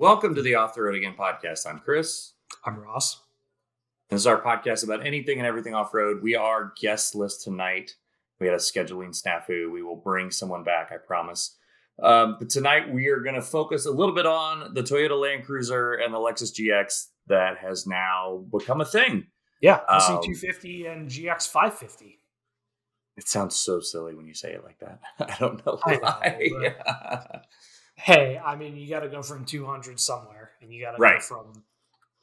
Welcome to the Off the Road Again podcast. I'm Chris. I'm Ross. This is our podcast about anything and everything off road. We are guestless tonight. We had a scheduling snafu. We will bring someone back, I promise. Um, but tonight we are going to focus a little bit on the Toyota Land Cruiser and the Lexus GX that has now become a thing. Yeah, Um, LC250 and GX 550. It sounds so silly when you say it like that. I don't know I know, why. but- Yeah. Hey, I mean, you got to go from 200 somewhere, and you got to go Right. from.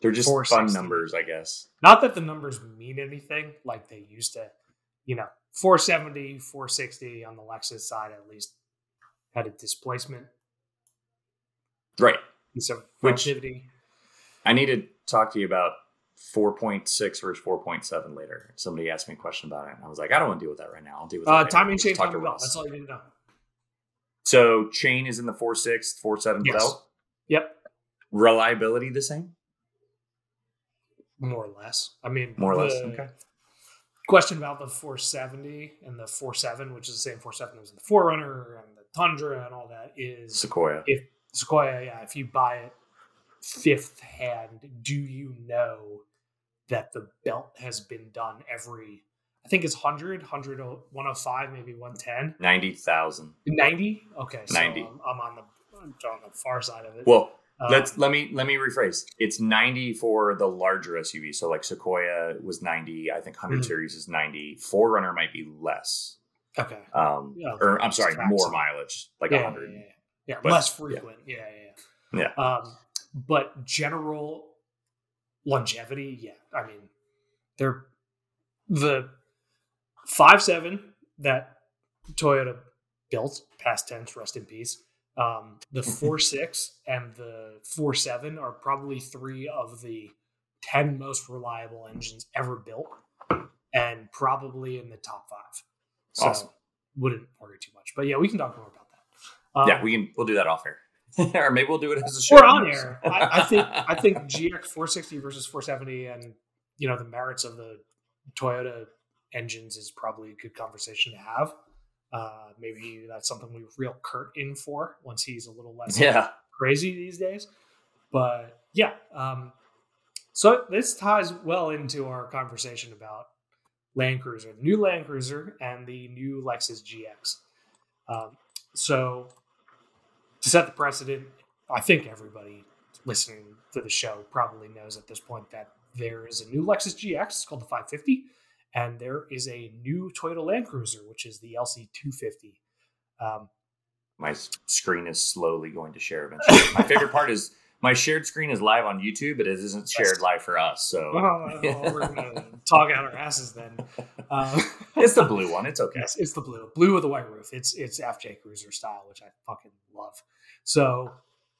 They're just fun numbers, I guess. Not that the numbers mean anything like they used to. You know, 470, 460 on the Lexus side at least had a displacement Right. piece of Which- relativity. I need to talk to you about 4.6 versus 4.7 later. Somebody asked me a question about it, and I was like, I don't want to deal with that right now. I'll deal with that. Uh, later. timing Let's chain, talk to. Ross. That's all you need to know. So chain is in the 4.6, 4.7 Yes. belt. Yep, Reliability the same? more or less. I mean, More or less. Okay. Question about the 470 and the 47, which is the same four 47 as in the 4Runner and the Tundra and all that, is Sequoia. if Sequoia, yeah, if you buy it fifth hand, do you know that the belt has been done every, I think it's 100, 100, 105, maybe 110, 90,000. 90? Okay, so 90. I'm, I'm on the I'm on the far side of it. Well, Um, let's let me let me rephrase. It's 90 for the larger SUV. So like Sequoia was 90. I think 100 Mhm. series is 90. 4Runner might be less. okay. Um, Yeah, or I'm sorry, more mileage, like yeah, 100. Yeah, yeah, yeah. But- less frequent. Yeah, yeah, yeah. Yeah. Um, but general longevity, yeah. I mean, they're the five seven that Toyota built, past tense, rest in peace. Um, the four six and the four seven are probably three of the ten most reliable engines ever built, and probably in the top five. So Awesome. wouldn't worry too much. But yeah, we can talk more about that. Um, yeah, we can we'll do that off air. or maybe we'll do it as a show. or on air. I, I think I think GX 460 versus 470, and you know the merits of the Toyota engines is probably a good conversation to have. Uh, maybe that's something we reel Kurt in for once he's a little less Yeah. crazy these days. But yeah, um, so this ties well into our conversation about Land Cruiser, the new Land Cruiser, and the new Lexus GX. Um, so to set the precedent, I think everybody listening to the show probably knows at this point that there is a new Lexus GX it's called the 550, and there is a new Toyota Land Cruiser, which is the LC250. Um, My screen is slowly going to share eventually. My favorite part is my shared screen is live on YouTube, but it isn't shared live for us. So well, we're gonna talk out our asses then. Um, it's the blue one. It's okay. Yes, it's the blue, blue with a white roof. It's it's FJ Cruiser style, which I fucking love. So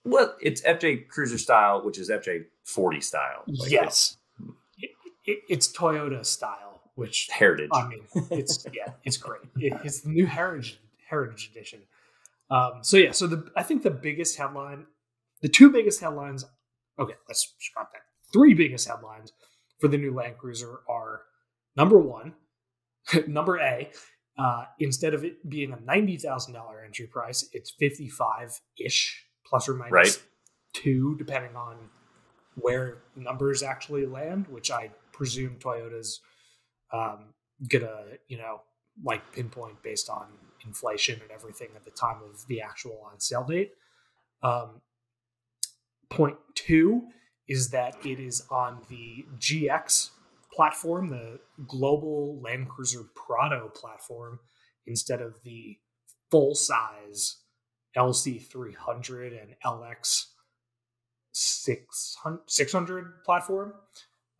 Well, it's FJ Cruiser style, which is FJ 40 style. Like, yes, it, it, it's Toyota style, which heritage. I mean, it's yeah, it's great. It, it's the new heritage heritage edition. Um, so yeah, so the I think the biggest headline, the two biggest headlines. Okay, let's scrap that. Three biggest headlines for the new Land Cruiser are number one, number A. Uh, instead of it being a ninety thousand dollar entry price, it's fifty five ish, plus or minus Right. two, depending on where numbers actually land. Which I presume Toyota's um, gonna, you know, like pinpoint based on inflation and everything at the time of the actual on sale date. Um, point two is that it is on the GX platform, the global Land Cruiser Prado platform, instead of the full size LC300 and LX 600, 600 platform.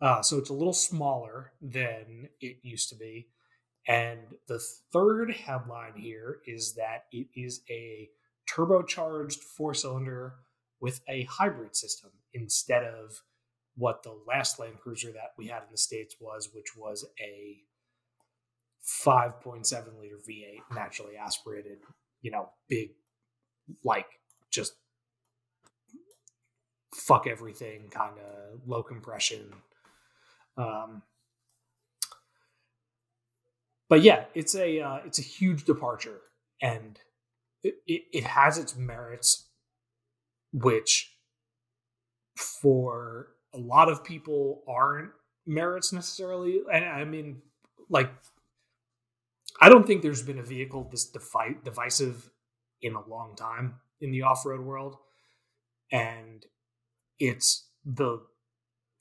Uh, so it's a little smaller than it used to be. And the third headline here is that it is a turbocharged four cylinder with a hybrid system instead of what the last Land Cruiser that we had in the States was, which was a 5.7 liter V8 naturally aspirated, you know, big, like just fuck everything kind of low compression. Um, but yeah, it's a uh, it's a huge departure, and it, it, it has its merits, which for a lot of people aren't merits necessarily. And I mean, like, I don't think there's been a vehicle this defi- divisive in a long time in the off road world. And it's the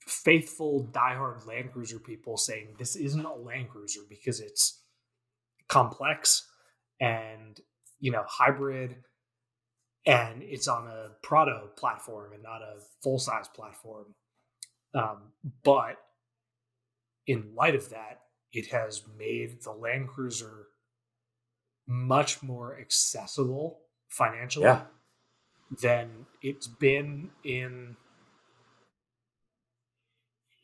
faithful diehard Land Cruiser people saying this isn't a Land Cruiser because it's complex and you know hybrid and it's on a Prado platform and not a full size platform. Um, but in light of that, it has made the Land Cruiser much more accessible financially Yeah. than it's been in.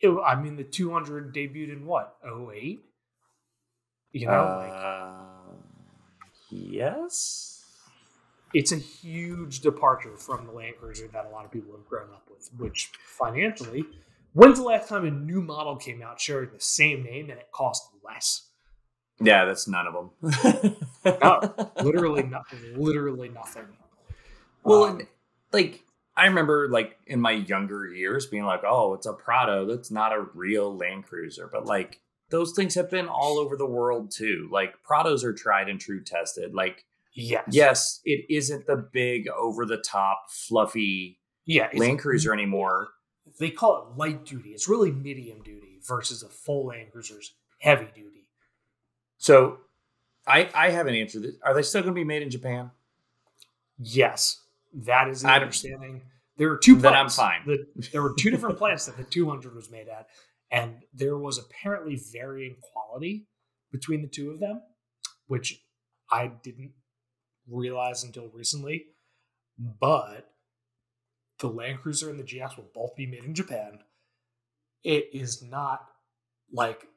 It, I mean, the 200 debuted in what, 08? You know, like Uh, yes. it's a huge departure from the Land Cruiser that a lot of people have grown up with, which financially, when's the last time a new model came out sharing the same name and it cost less? Yeah, that's none of them. No, literally nothing. Literally nothing. Well, Um, and, like I remember, like in my younger years, being like, "Oh, it's a Prado. That's not a real Land Cruiser." But like those things have been all over the world too. Like Prados are tried and true tested. Like yes, yes, it isn't the big, over the top, fluffy yeah. Land Cruiser anymore. They call it light duty. It's really medium duty versus a full Land Cruiser's heavy duty. So, I I haven't answered this. Are they still going to be made in Japan? Yes, that is an I don't- understanding. There are two Then I'm fine. The- there were two different plants that the 200 was made at, and there was apparently varying quality between the two of them, which I didn't realize until recently. But the Land Cruiser and the GX will both be made in Japan. It is not like,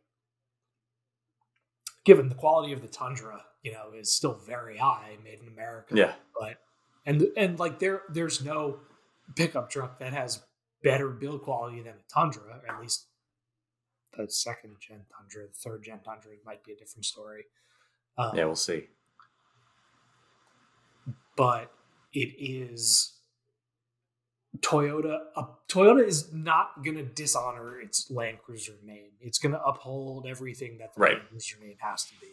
given the quality of the Tundra, you know, is still very high, made in America Yeah. but and and like there there's no pickup truck that has better build quality than a Tundra, or at least the second gen Tundra, the third gen Tundra might be a different story. Um, Yeah, we'll see. but it is Toyota. Uh, Toyota is not going to dishonor its Land Cruiser name. It's going to uphold everything that the Right. Land Cruiser name has to be.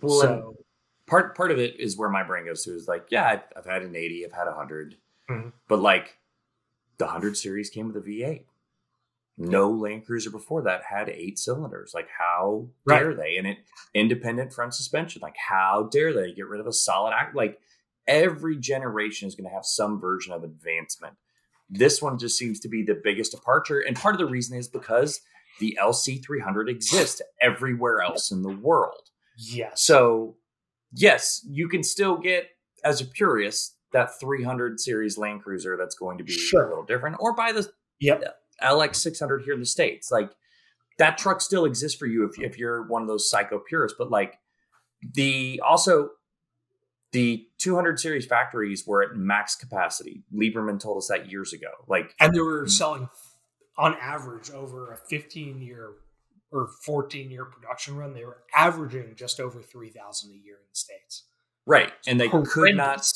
Well, so part part of it is where my brain goes to is like, yeah, I've, I've had an 80, I've had a 100, Mhm. but like the 100 series came with a V8. No Land Cruiser before that had eight cylinders. Like, how Right. dare they? And it independent front suspension. Like, how dare they get rid of a solid act? Like, every generation is going to have some version of advancement. This one just seems to be the biggest departure, and part of the reason is because the LC300 exists everywhere else in the world. Yeah. So, yes, you can still get as a purist that 300 series Land Cruiser that's going to be Sure. a little different, or buy the yep, uh, LX 600 here in the states. Like that truck still exists for you if if you're one of those psycho purists. But like the also the 200 series factories were at max capacity. Lieberman told us that years ago. Like and they were mm. selling on average over a 15 year or 14 year production run they were averaging just over 3000 a year in the states right, and they could not.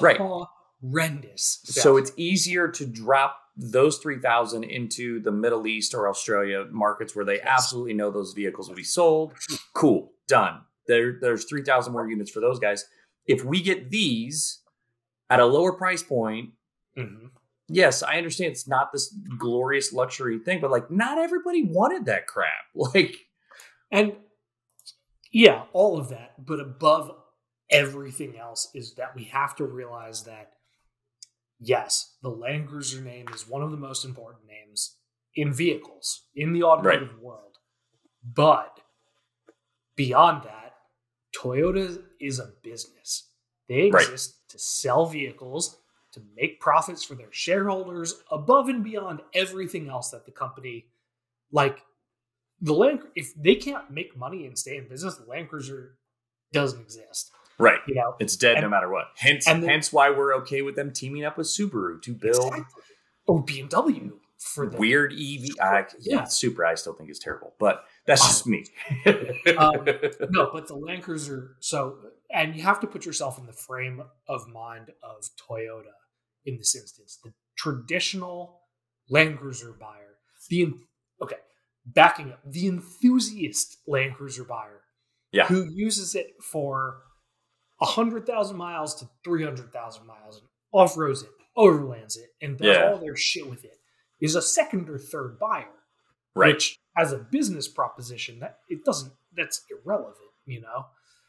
Right. horrendous So it's easier to drop those 3000 into the Middle East or Australia markets where they Yes. absolutely know those vehicles will be sold. Cool, done. There, there's 3000 more units for those guys. If we get these at a lower price point, Mhm. Yes, I understand it's not this glorious luxury thing, but like not everybody wanted that crap. Like, and yeah all of that but above everything else is that we have to realize that yes the land cruiser name is one of the most important names in vehicles in the automotive world but beyond that toyota is a business they Right. exist to sell vehicles to make profits for their shareholders above and beyond everything else that the company like the land if they can't make money and stay in business the land cruiser doesn't exist right. you know It's dead no matter what. Hence, and the- hence why we're okay with them teaming up with Subaru to build Exactly. or bmw for the weird EV. I, yeah, Yeah. Supra I still think is terrible, but that's just me. Um, no but the land cruiser so and you have to put yourself in the frame of mind of toyota in this instance the traditional Land Cruiser buyer, the okay, backing up, the enthusiast Land Cruiser buyer, Yeah. who uses it for hundred thousand miles to three hundred thousand miles and off roads it, overlands it, and does Yeah. all their shit with it, is a second or third buyer. Right. Which, as a business proposition, that it doesn't. That's irrelevant, you know.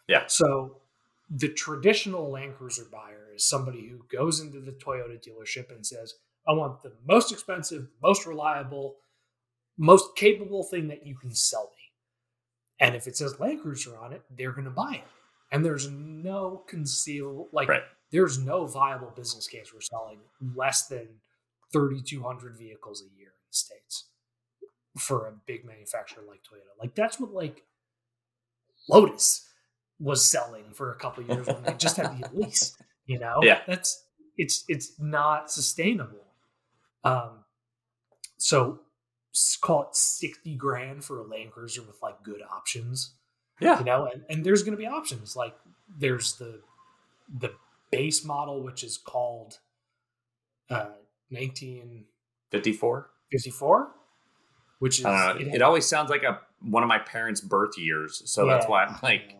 Yeah. So, the traditional Land Cruiser buyer is somebody who goes into the Toyota dealership and says, "I want the most expensive, most reliable, most capable thing that you can sell me." And if it says Land Cruiser on it, they're going to buy it. And there's no conceal like Right. there's no viable business case for selling less than 3,200 vehicles a year in the states for a big manufacturer like Toyota. Like that's what like Lotus was selling for a couple of years when they just had the lease. You know, Yeah. that's it's it's not sustainable. Um, so s- call it sixty grand for a Land Cruiser with like good options Yeah. you know and, and there's going to be options like there's the the base model which is called uh 1954 54? which is I don't it It, always sounds like a one of my parents' birth years. So that's why I'm like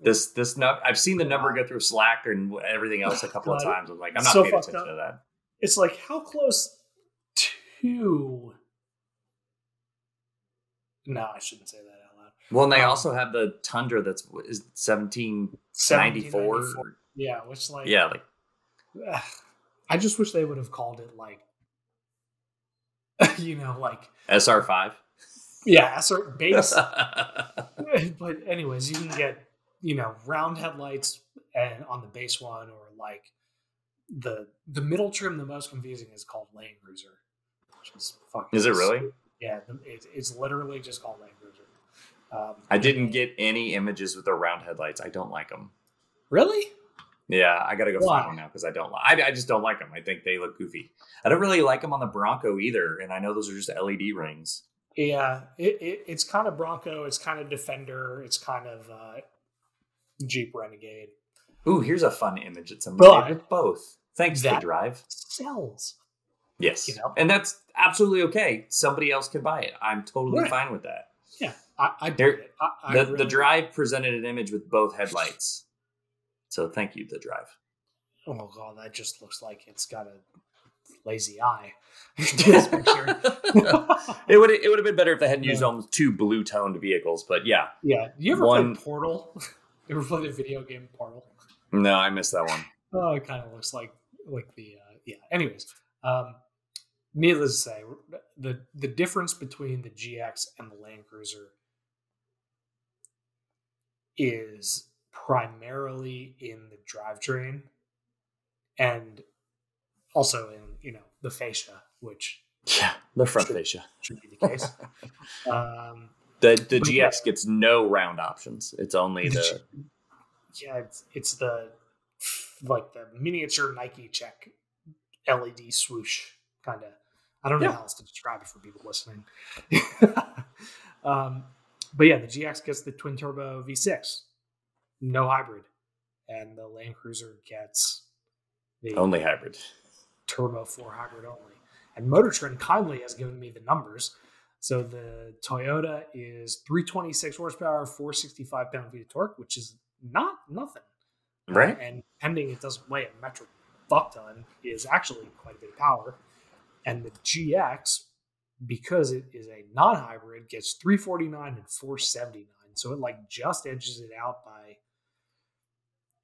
this this nu- I've seen the number go through Slack and everything else a couple of times. I'm like, I'm not So paying attention up. to that. it's like how close to no i shouldn't say that out loud Well, and they Um, also have the Tundra that's is 1794. 1794. yeah which like Yeah, like ugh, i just wish they would have called it like you know like SR5. yeah SR base but anyways, you can get you know round headlights and on the base one, or like the the middle trim. The most confusing is called Land Cruiser, which is fucking. is it really? Yeah, the- it, it's literally just called Land Cruiser. Um, I didn't get any images with the round headlights. I don't like them. really. Yeah, I gotta go Why? find one now because I don't. Li- I, I just don't like them. I think they look goofy. I don't really like them on the Bronco either, and I know those are just LED rings. Yeah, it, it it's kind of Bronco. It's kind of Defender. It's kind of uh, Jeep Renegade. Ooh, here's a fun image It's somebody But with both. Thanks, that- the drive. Sells. Yes, you know? and that's absolutely okay. Somebody else can buy it. I'm totally Right. fine with that. Yeah, I, I There-. I, I the, the drive presented an image with both headlights, so thank you, the drive. Oh god, that just looks like it's got a lazy eye. It would it would have been better if they hadn't used Yeah. almost two blue toned vehicles, but yeah. yeah, you ever One- play Portal? you ever play the video game Portal? No, I missed that one. Oh, it kind of looks like like the uh, yeah. Anyways, um, needless to say, the the difference between the GX and the Land Cruiser is primarily in the drivetrain and also in you know the fascia, which Yeah, the front Sure. fascia. should be the case. um, The the. GX gets no round options. It's only the yeah, it's, it's the like the miniature Nike check LED swoosh kind of. I don't know Yeah. how else to describe it for people listening. um, but yeah, the GX gets the twin turbo V6, no hybrid, and the Land Cruiser gets the only hybrid. turbo 4 hybrid only. And Motor Trend kindly has given me the numbers. So the Toyota is 326 horsepower, 465 pound feet of torque, which is not nothing. Uh, right? And pending it doesn't weigh a metric fuck ton, is actually quite a bit of power. And the GX, because it is a non hybrid, gets 349 and 479. So it like just edges it out by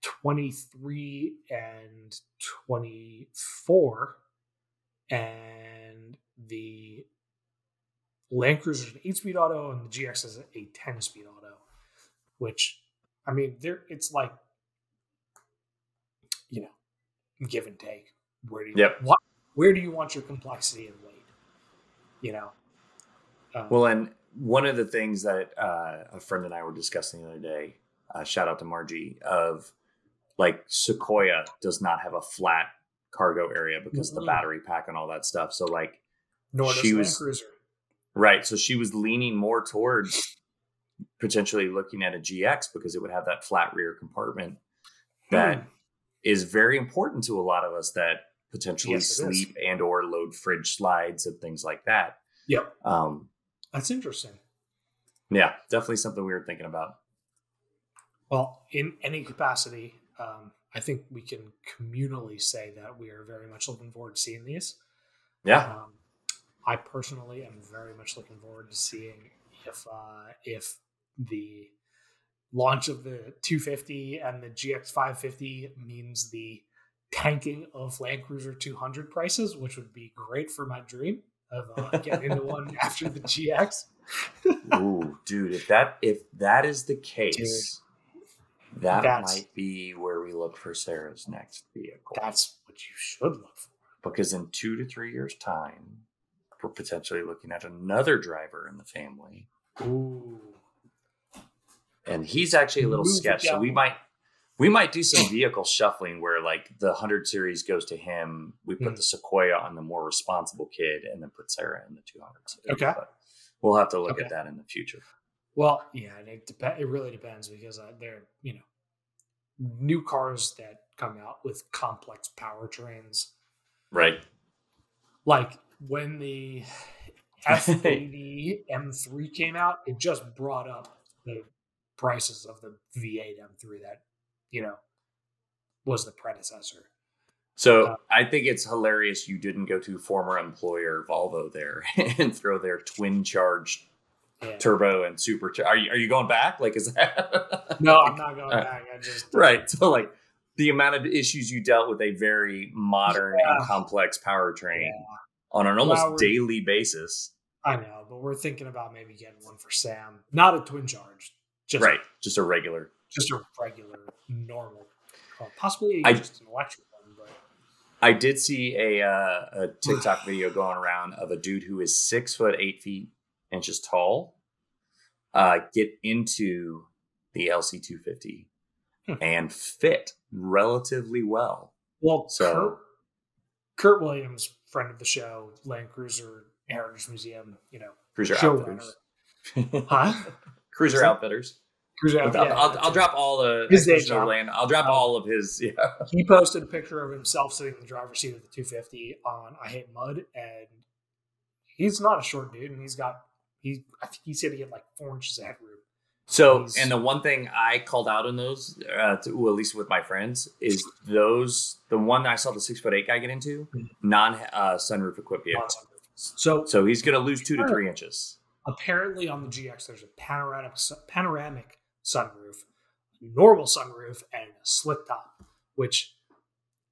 23 and 24 and the land cruiser is an 8-speed auto and the gx is a 10-speed auto which i mean there it's like you know give and take. Where do you Yep. what, where do you want your complexity and weight? You know? Um, Well, and one of the things that uh, a friend and I were discussing the other day, uh, shout out to Margie, of like Sequoia does not have a flat cargo area because of the battery pack and all that stuff. So like, nor does she land was- cruiser right. So she was leaning more towards potentially looking at a GX because it would have that flat rear compartment that Hmm. is very important to a lot of us that potentially Yes, sleep and or load fridge slides and things like that. Yep. Um, That's interesting. yeah, definitely something we were thinking about. Well, in any capacity, um, I think we can communally say that we are very much looking forward to seeing these. Yeah, Um, I personally am very much looking forward to seeing if uh, if the launch of the 250 and the GX 550 means the tanking of Land Cruiser 200 prices, which would be great for my dream of uh, getting into one after the GX. Ooh, dude, if that if that is the case, that might be where we look for Sarah's next vehicle. That's what you should look for. because in two to three years' time, potentially looking at another driver in the family, Ooh. and he's actually a little Move sketch. So we might we might do some vehicle shuffling where like the hundred series goes to him. We put Mhm. the Sequoia on the more responsible kid, and then put Sarah in the two hundred series. Okay. But we'll have to look Okay. at that in the future. Well, yeah, and it dep- It really depends because uh, they're you know new cars that come out with complex powertrains. Right. Like when the F eighty M three came out, it just brought up the prices of the V eight M three that you know was the predecessor. So Uh, I think it's hilarious you didn't go to former employer Volvo there and throw their twin charged Yeah. turbo and super. Are you are you going back? Like is that no, I'm not going Uh, back. I just right? So like the amount of issues you dealt with a very modern and complex powertrain Yeah. On an almost Well, daily basis. I know, but we're thinking about maybe getting one for Sam, not a twin charge, just right, just a regular. just a regular normal, car. possibly I- just an electric one. But I did see a uh, a TikTok video going around of a dude who is six foot eight feet inches tall, uh, get into the LC two fifty Hmm. and fit relatively well. well, So- Kurt, Kurt Williams, friend of the show, Land Cruiser Heritage Museum, you know, Cruiser showrunner. outfitters, Huh? cruiser Is that- outfitters. Cruiser, I'll, yeah, I'll, I'll drop all the His day job. Overland. I'll drop Oh. all of his. Yeah, He posted a picture of himself sitting in the driver's seat of the 250 on I Hate Mud, and he's not a short dude, and he's got he. I think he said he had like four inches of headroom. So, and the one thing I called out in those, uh, to, well, at least with my friends, is those the one I saw the six foot eight guy get into Mhm. non uh, sunroof equipped vehicle. So So he's going to lose two to three inches. apparently on the GX there's a panoramic panoramic sunroof, normal sunroof, and a slick top, which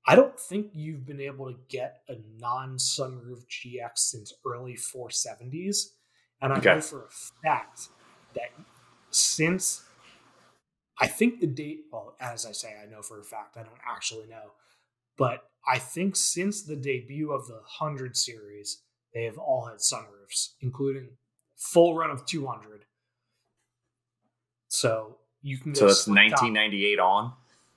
I don't think you've been able to get a non sunroof GX since early 470s, and I Okay. know for a fact that since I think the date, well, as I say, I know for a fact, I don't actually know, but I think since the debut of the 100 series, they have all had sunroofs, including full run of 200. So you can get So it's that's slick top. 1998 on.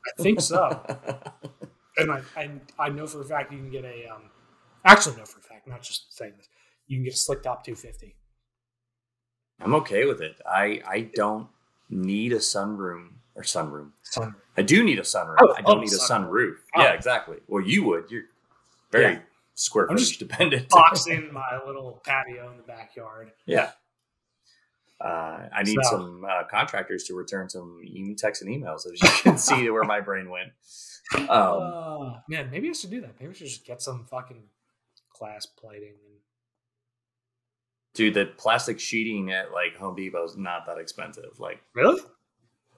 I think so. and I, I I know for a fact you can get a um actually know for a fact, not just saying this, you can get a slick top 250. I'm okay with it. I I don't need a sunroom or sunroom. I do need a sunroom. Oh, I don't oh, need a sunroof. sunroof. Oh. Yeah, exactly. Well, you would. You're very Yeah. square I'm footage just dependent. Box in my little patio in the backyard. Yeah. Uh, I need So- some uh, contractors to return some e- texts and emails, as you can see where my brain went. Um, Uh, man, maybe I should do that. Maybe I should just get some fucking glass plating dude, the plastic sheeting at like Home Depot is not that expensive. Like, really.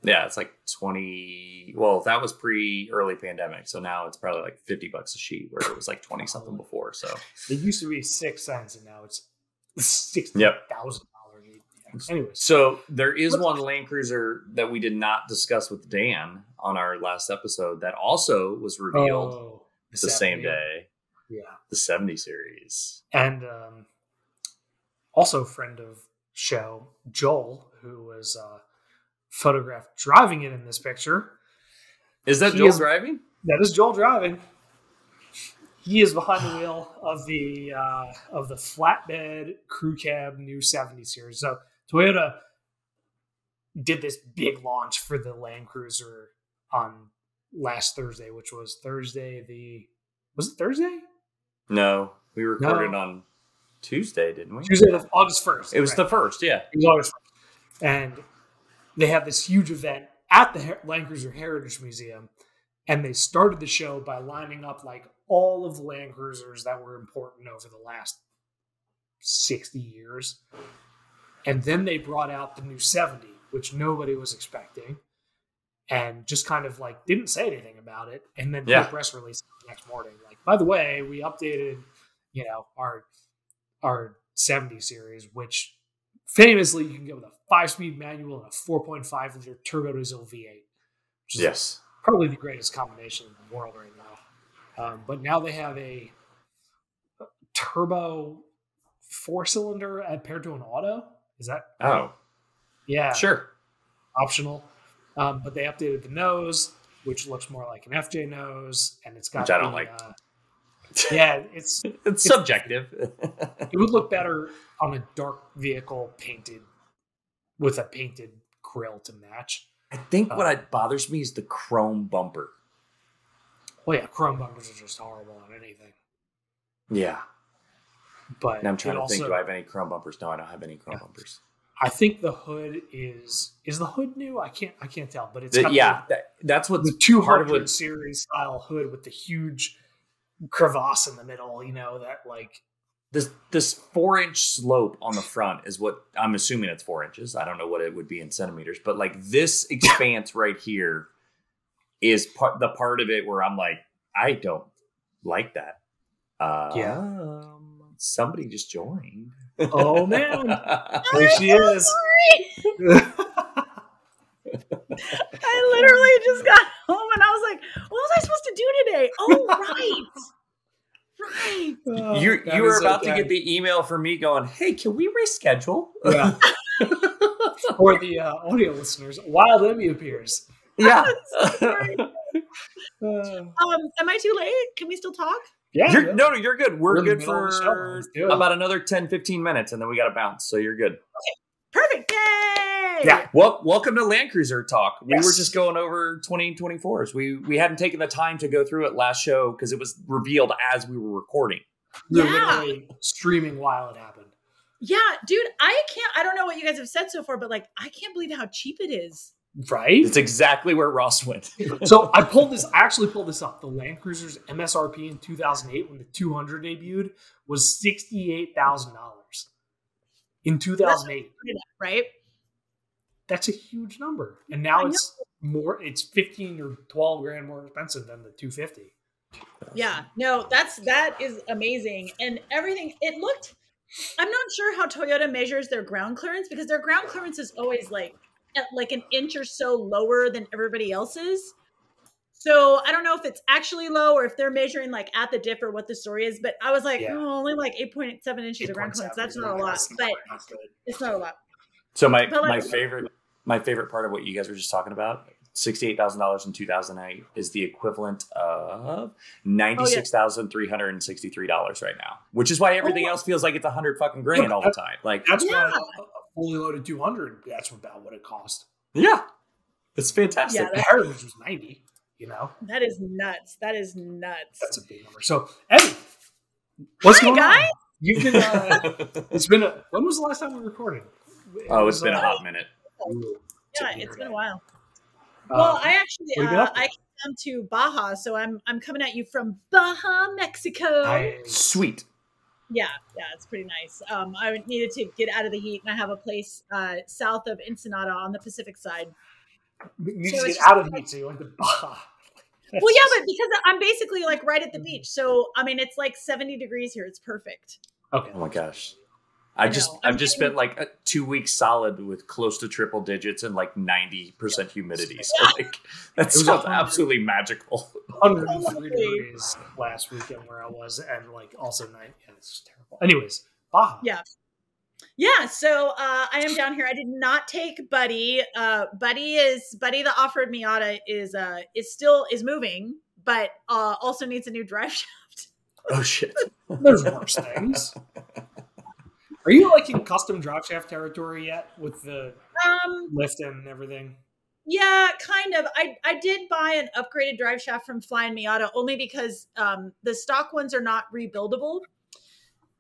yeah, it's like twenty. Well, that was pre early pandemic, so now it's probably like fifty bucks a sheet, where it was like twenty something before. So It used to be six cents, and now it's sixty thousand dollars. Anyways, So there is one Land Cruiser that we did not discuss with Dan on our last episode that also was revealed Oh, the same day, Yeah, the 70 series. and um, also friend of show Joel, who was uh, photographed driving it in this picture. Is that He Joel is- driving? That is Joel driving. He is behind the wheel of the uh, of the flatbed crew cab new 70 series. So Toyota did this big launch for the Land Cruiser on last Thursday, which was Thursday the Was it Thursday? No, we recorded no. on Tuesday, didn't we? Tuesday, August first. It was right. the first, yeah. It was August first, and they have this huge event at the Land Cruiser Heritage Museum, and they started the show by lining up like all of the Land Cruisers that were important over the last sixty years, and then they brought out the new seventy, which nobody was expecting and just kind of like didn't say anything about it and then yeah. press release the next morning like by the way we updated you know our our 70 series which famously you can get with a five speed manual and a 4.5 liter turbo diesel v8 yes. probably the greatest combination in the world right now. Um, but now they have a turbo four cylinder paired to an auto. Is that oh. Yeah. Sure. Optional. Um, but they updated the nose, which looks more like an FJ nose, and it's got. Which I don't the, like. Uh, yeah, it's, it's, it's subjective. it would look better on a dark vehicle painted with a painted grill to match. I think what um, bothers me is the chrome bumper. Well, yeah, chrome bumpers are just horrible on anything. Yeah, but and I'm trying to also, think. Do I have any chrome bumpers? No, I don't have any chrome yeah. bumpers. I think the hood is is the hood new. I can't I can't tell, but it's the, yeah. The, that, that's what the two hundred series style hood with the huge crevasse in the middle. You know that like this this four inch slope on the front is what I'm assuming it's four inches. I don't know what it would be in centimeters, but like this expanse right here is part the part of it where I'm like I don't like that. Uh, yeah, somebody just joined. Oh man, there she is. I literally just got home and I was like, "What was I supposed to do today?" Oh right, right. Oh, you you were about okay. to get the email from me going, "Hey, can we reschedule?" Yeah. For the uh, audio listeners, Wild Emme appears. Yeah. um, am I too late? Can we still talk? Yeah, you're, yeah. No, no, you're good. We're, We're good for about another 10, 15 minutes, and then we got to bounce. So you're good. Okay, perfect. Yay! Yeah. Well, welcome to Land Cruiser Talk. We yes. were just going over 2024s. We we hadn't taken the time to go through it last show because it was revealed as we were recording. We were yeah. literally streaming while it happened. Yeah, dude, I can't. I don't know what you guys have said so far, but like, I can't believe how cheap it is. Right? It's exactly where Ross went. so I pulled this, I actually pulled this up. The Land Cruiser's MSRP in 2008 when the 200 debuted was $68,000 in 2008. right? That's a huge number. And now it's more, it's 15 or 12 grand more expensive than the 250. Yeah, no, that's, that is amazing. And everything, it looked, I'm not sure how Toyota measures their ground clearance because their ground clearance is always like like an inch or so lower than everybody else's. So I don't know if it's actually low or if they're measuring like at the diff or what the story is. But I was like, yeah. oh, only like eight point seven inches 8. of ground clearance. That's not a lot, but it's not a lot. So my like, my favorite my favorite part of what you guys were just talking about. Sixty-eight thousand dollars in two thousand eight is the equivalent of ninety-six thousand three hundred and sixty-three dollars right now, which is why everything oh, else feels like it's a hundred fucking grand all the time. Like that's yeah. why fully loaded 200, that's about what it cost. Yeah. It's fantastic. Yeah, the Heritage was 90, you know? That is nuts. That is nuts. That's a big number. So, Emme, what's Hi, going guys? on? You can, uh, it's been a, when was the last time we recorded? It oh, it's been a hot minute. Yeah, it's been a while. Uh, well, I actually, uh, I come to Baja, so I'm I'm coming at you from Baja, Mexico. Nice. Sweet. Yeah, yeah, it's pretty nice. Um, I needed to get out of the heat, and I have a place uh, south of Ensenada on the Pacific side. You so get out of the heat, so you went to Baja. well, yeah, but because I'm basically like right at the beach, so I mean it's like 70 degrees here. It's perfect. Okay. Oh my gosh. I, just I've just spent like a, two weeks solid with close to triple digits and like ninety percent humidity. So like that sounds absolutely magical. 103 degrees last weekend where I was, and like also night. Yeah, it's terrible. Anyways, Baja. Yeah. Yeah, so uh, I am down here. I did not take Buddy. Uh, Buddy is Buddy. The off-road Miata is uh, is still is moving, but uh, also needs a new drive shaft. Oh shit! There's worse things. Are you like in custom drop shaft territory yet with the um, lift and everything? Yeah, kind of. I I did buy an upgraded drive shaft from Flying Miata only because um, the stock ones are not rebuildable.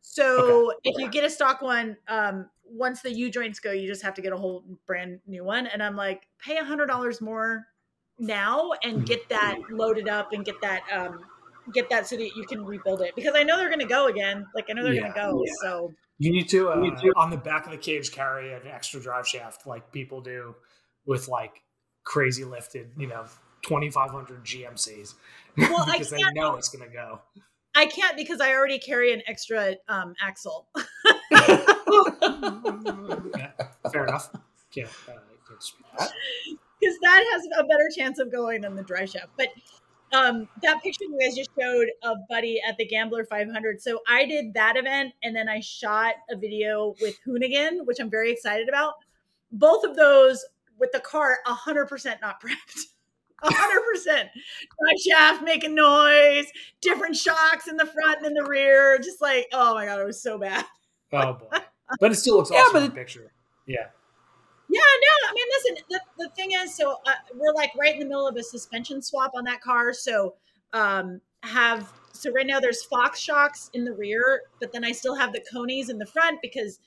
So okay. if you get a stock one, um, once the U joints go, you just have to get a whole brand new one. And I'm like, pay a hundred dollars more now and get that loaded up and get that um, get that so that you can rebuild it because I know they're going to go again. Like I know they're yeah, going to go. Yeah. So you need to, uh, you need to on the back of the cage carry an extra drive shaft like people do with like crazy lifted, you know, 2500 GMCs well, because they know it's going to go. I can't because I already carry an extra um, axle. yeah, fair enough. Yeah, uh, because that has a better chance of going than the dry shaft. But um, that picture you guys just showed of Buddy at the Gambler 500. So I did that event, and then I shot a video with Hoonigan, which I'm very excited about. Both of those with the car 100% not prepped. 100% dry shaft making noise, different shocks in the front and in the rear. Just like, oh my God, it was so bad. Oh boy. But it still looks awesome yeah, but in the picture. Yeah. Yeah, no, I mean, listen, the, the thing is, so uh, we're like right in the middle of a suspension swap on that car. So, um, have, so right now there's Fox shocks in the rear, but then I still have the Konis in the front because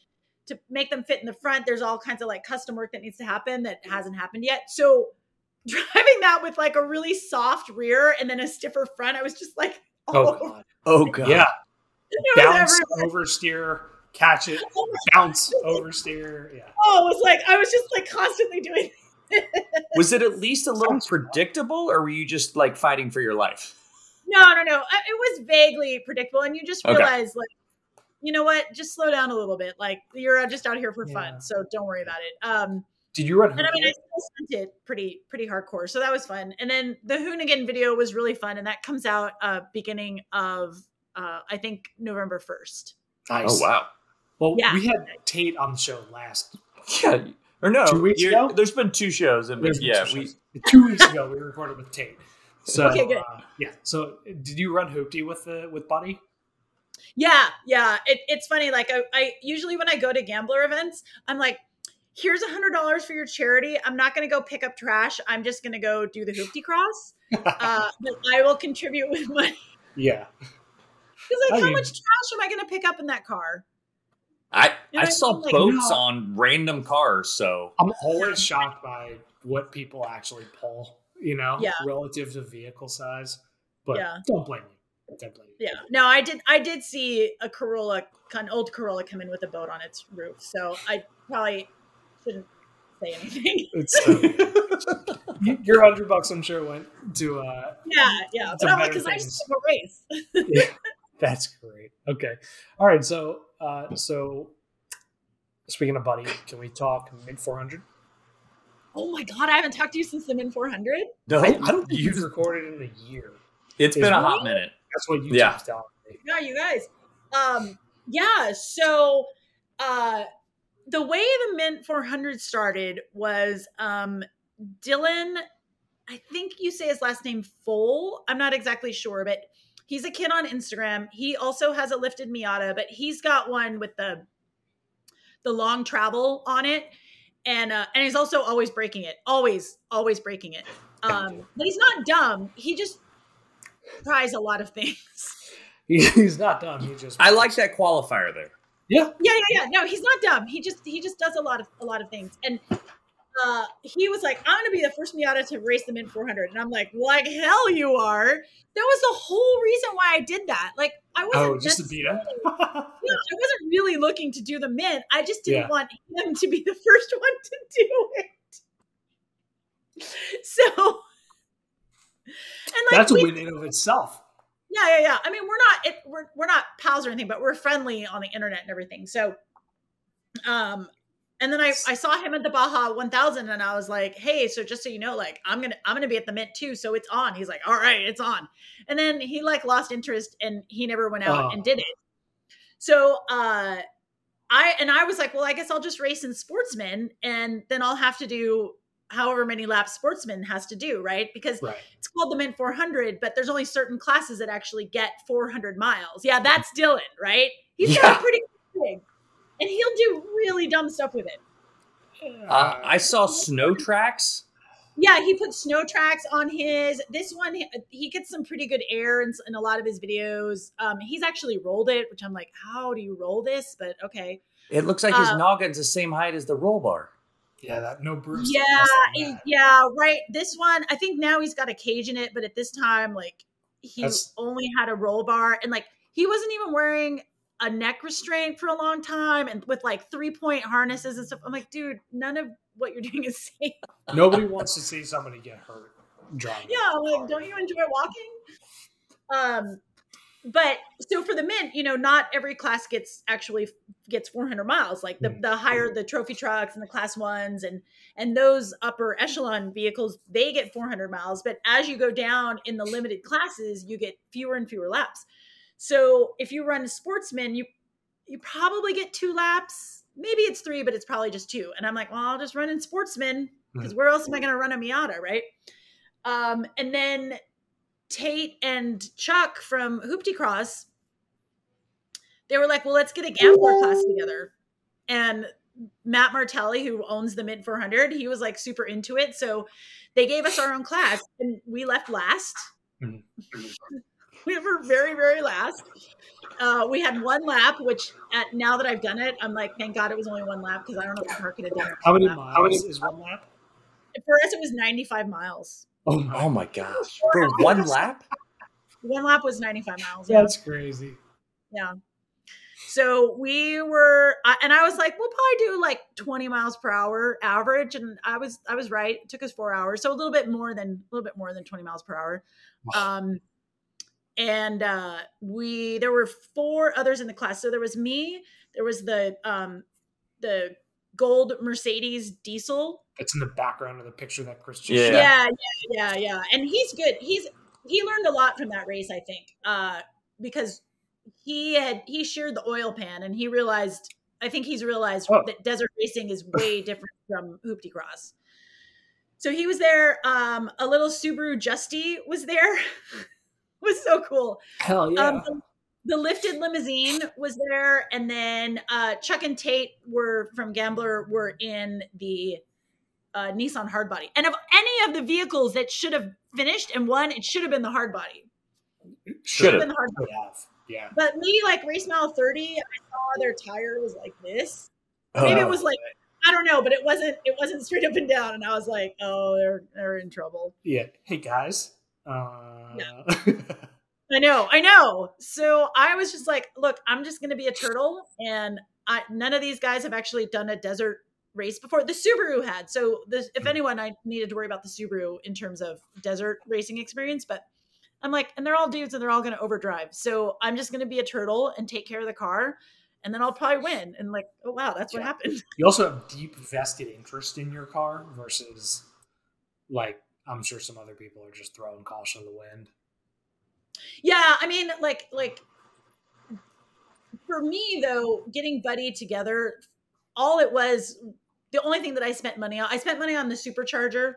to make them fit in the front, there's all kinds of like custom work that needs to happen that hasn't happened yet. So, driving that with like a really soft rear and then a stiffer front, I was just like, oh, oh god, oh god, yeah, bounce, oversteer catch it, oh bounce, oversteer. Yeah. Oh, it was like I was just like constantly doing. was it at least a little predictable, or were you just like fighting for your life? No, no, no. It was vaguely predictable, and you just realize okay. like, you know what? Just slow down a little bit. Like you're just out here for yeah. fun, so don't worry about it. Um, did you run? And I mean, I still sent it pretty pretty hardcore, so that was fun. And then the Hoonigan video was really fun, and that comes out uh beginning of uh I think November first. Nice. Oh wow! Well, yeah. we had Tate on the show last. Yeah, or no, two weeks ago. There's been two shows, and yeah, two we two weeks ago we recorded with Tate. So okay, good. Uh, yeah. So did you run Hoopty with the with Buddy? Yeah, yeah. It, it's funny. Like I, I usually when I go to gambler events, I'm like, here's a hundred dollars for your charity. I'm not going to go pick up trash. I'm just going to go do the hoopty cross. uh, but I will contribute with money. Yeah. Because like, I how mean, much trash am I going to pick up in that car? I I saw like, boats no. on random cars, so I'm always shocked by what people actually pull. You know, yeah. relative to vehicle size. But yeah. don't blame me. Don't blame me. Yeah, no, I did. I did see a Corolla, an old Corolla, come in with a boat on its roof. So I probably shouldn't say anything. your hundred bucks, I'm sure, went to. uh Yeah, yeah, but because I just took a race. yeah, that's great. Okay, all right. So uh, so, speaking of Buddy, can we talk Mint 400? Oh my god, I haven't talked to you since the Mint 400. No, I, I don't think you've recorded in a year. It's Is been a hot minute. That's what you yeah. telling me. Yeah, you guys. Um, yeah. So, uh, the way the Mint 400 started was um, Dylan. I think you say his last name Full. I'm not exactly sure, but He's a kid on Instagram. He also has a lifted Miata, but he's got one with the the long travel on it, and uh, and he's also always breaking it, always always breaking it. Um, but he's not dumb. He just tries a lot of things. He's not dumb. He just. I like that qualifier there. Yeah. Yeah, yeah, yeah. No, he's not dumb. He just he just does a lot of a lot of things, and uh, he was like, I'm going to be the first Miata to race the Mint 400. And I'm like, like hell you are. That was the whole reason why I did that. Like, I wasn't oh, just the yeah, I wasn't really looking to do the Mint. I just didn't yeah. want him to be the first one to do it. So, and like, that's a win in of itself. Yeah, yeah, yeah. I mean, we're not it, we're we're not pals or anything, but we're friendly on the internet and everything. So, um, and then I, I saw him at the Baja 1000 and I was like, hey, so just so you know, like I'm going to, I'm going to be at the mint too. So it's on. He's like, all right, it's on. And then he like lost interest and he never went out oh. and did it. So, uh, I, and I was like, well, I guess I'll just race in sportsman and then I'll have to do however many laps sportsman has to do. Right. Because right. it's called the mint 400, but there's only certain classes that actually get 400 miles. Yeah. That's Dylan, right? He's yeah. got a pretty big and he'll do really dumb stuff with it. Uh, I saw snow tracks yeah, he put snow tracks on his. This one, he, he gets some pretty good air in, in a lot of his videos. Um, he's actually rolled it, which I'm like, how do you roll this? But okay. It looks like his Um, noggin's the same height as the roll bar. Yeah, that no Bruce. Yeah, that's not it- bad. yeah, right. This one, I think now he's got a cage in it, but at this time, like he That's- only had a roll bar, and like he wasn't even wearing a neck restraint for a long time, and with like three point harnesses and stuff. I'm like, dude, none of what you're doing is safe. Nobody wants to see somebody get hurt driving. yeah, like, don't you enjoy walking? Um, but so for the mint, you know, not every class gets actually gets 400 miles. Like the Mhm. the higher the trophy trucks and the class ones and and those upper echelon vehicles, they get 400 miles. But as you go down in the limited classes, you get fewer and fewer laps. So if you run sportsman, you you probably get two laps. Maybe it's three, but it's probably just two. And I'm like, well, I'll just run in sportsman because where else am I going to run a Miata, right? Um, and then Tate and Chuck from Hoopty Cross, they were like, well, let's get a gambler class together. And Matt Martelli, who owns the Mint 400, he was like super into it. So they gave us our own class and we left last. We were very, very last. Uh, we had one lap, which at, now that I've done it, I'm like, thank God it was only one lap because I don't know if Mark could have done it. How many lap. miles is one lap? For us, it was 95 miles. Oh my, Oh my gosh. For one lap? One lap was 95 miles. Yeah. that's crazy. Yeah. So we were, and I was like, we'll probably do like 20 miles per hour average, and I was, I was right. It took us four hours, so a little bit more than, a little bit more than 20 miles per hour. Um, and uh, we, there were four others in the class. So there was me, there was the, um, the gold Mercedes diesel It's in the background of the picture that Chris just Yeah. showed. yeah yeah yeah yeah and he's good he's he learned a lot from that race i think uh because he had he shared the oil pan and he realized i think he's realized Oh. that desert racing is way different from hoopty cross so he was there um a little subaru justy was there it was so cool Hell yeah. um, the, the lifted limousine was there, and then uh, Chuck and Tate were from Gambler were in the uh, Nissan hardbody. And of any of the vehicles that should have finished and won, it should have been the hardbody. Should have Been the hardbody. Could. Yeah. But me, like race mile thirty, I saw their tire was like this. Maybe Uh, it was like I don't know, but it wasn't. It wasn't straight up and down, and I was like, oh, they're they're in trouble. Yeah. Hey guys. Uh, I know, I know. So I was just like, look, I'm just going to be a turtle, and I, none of these guys have actually done a desert race before. The Subaru had. So this, if Mhm. anyone, I needed to worry about the Subaru in terms of desert racing experience, but. I'm like, and they're all dudes and they're all going to overdrive. So I'm just going to be a turtle and take care of the car, and then I'll probably win. And like, oh wow, that's what Yeah. happened. you also have deep vested interest in your car versus like I'm sure some other people are just throwing caution to the wind. Yeah, I mean, like, like for me though, getting Buddy together, all it was, the only thing that I spent money on, I spent money on the supercharger,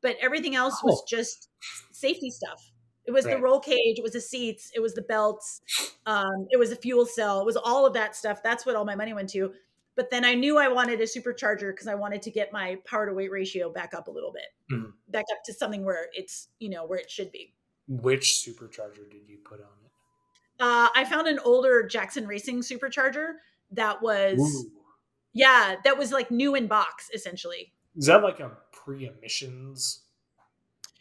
but everything else was Oh. just safety stuff. It was the roll cage, it was the seats, it was the belts, um, it was a fuel cell, it was all of that stuff. That's what all my money went to. But then I knew I wanted a supercharger because I wanted to get my power to weight ratio back up a little bit, Mhm. back up to something where it's you know where it should be. Which supercharger did you put on it? Uh, I found an older Jackson Racing supercharger that was Ooh. yeah, that was like new in box essentially. Is that like a pre-emissions?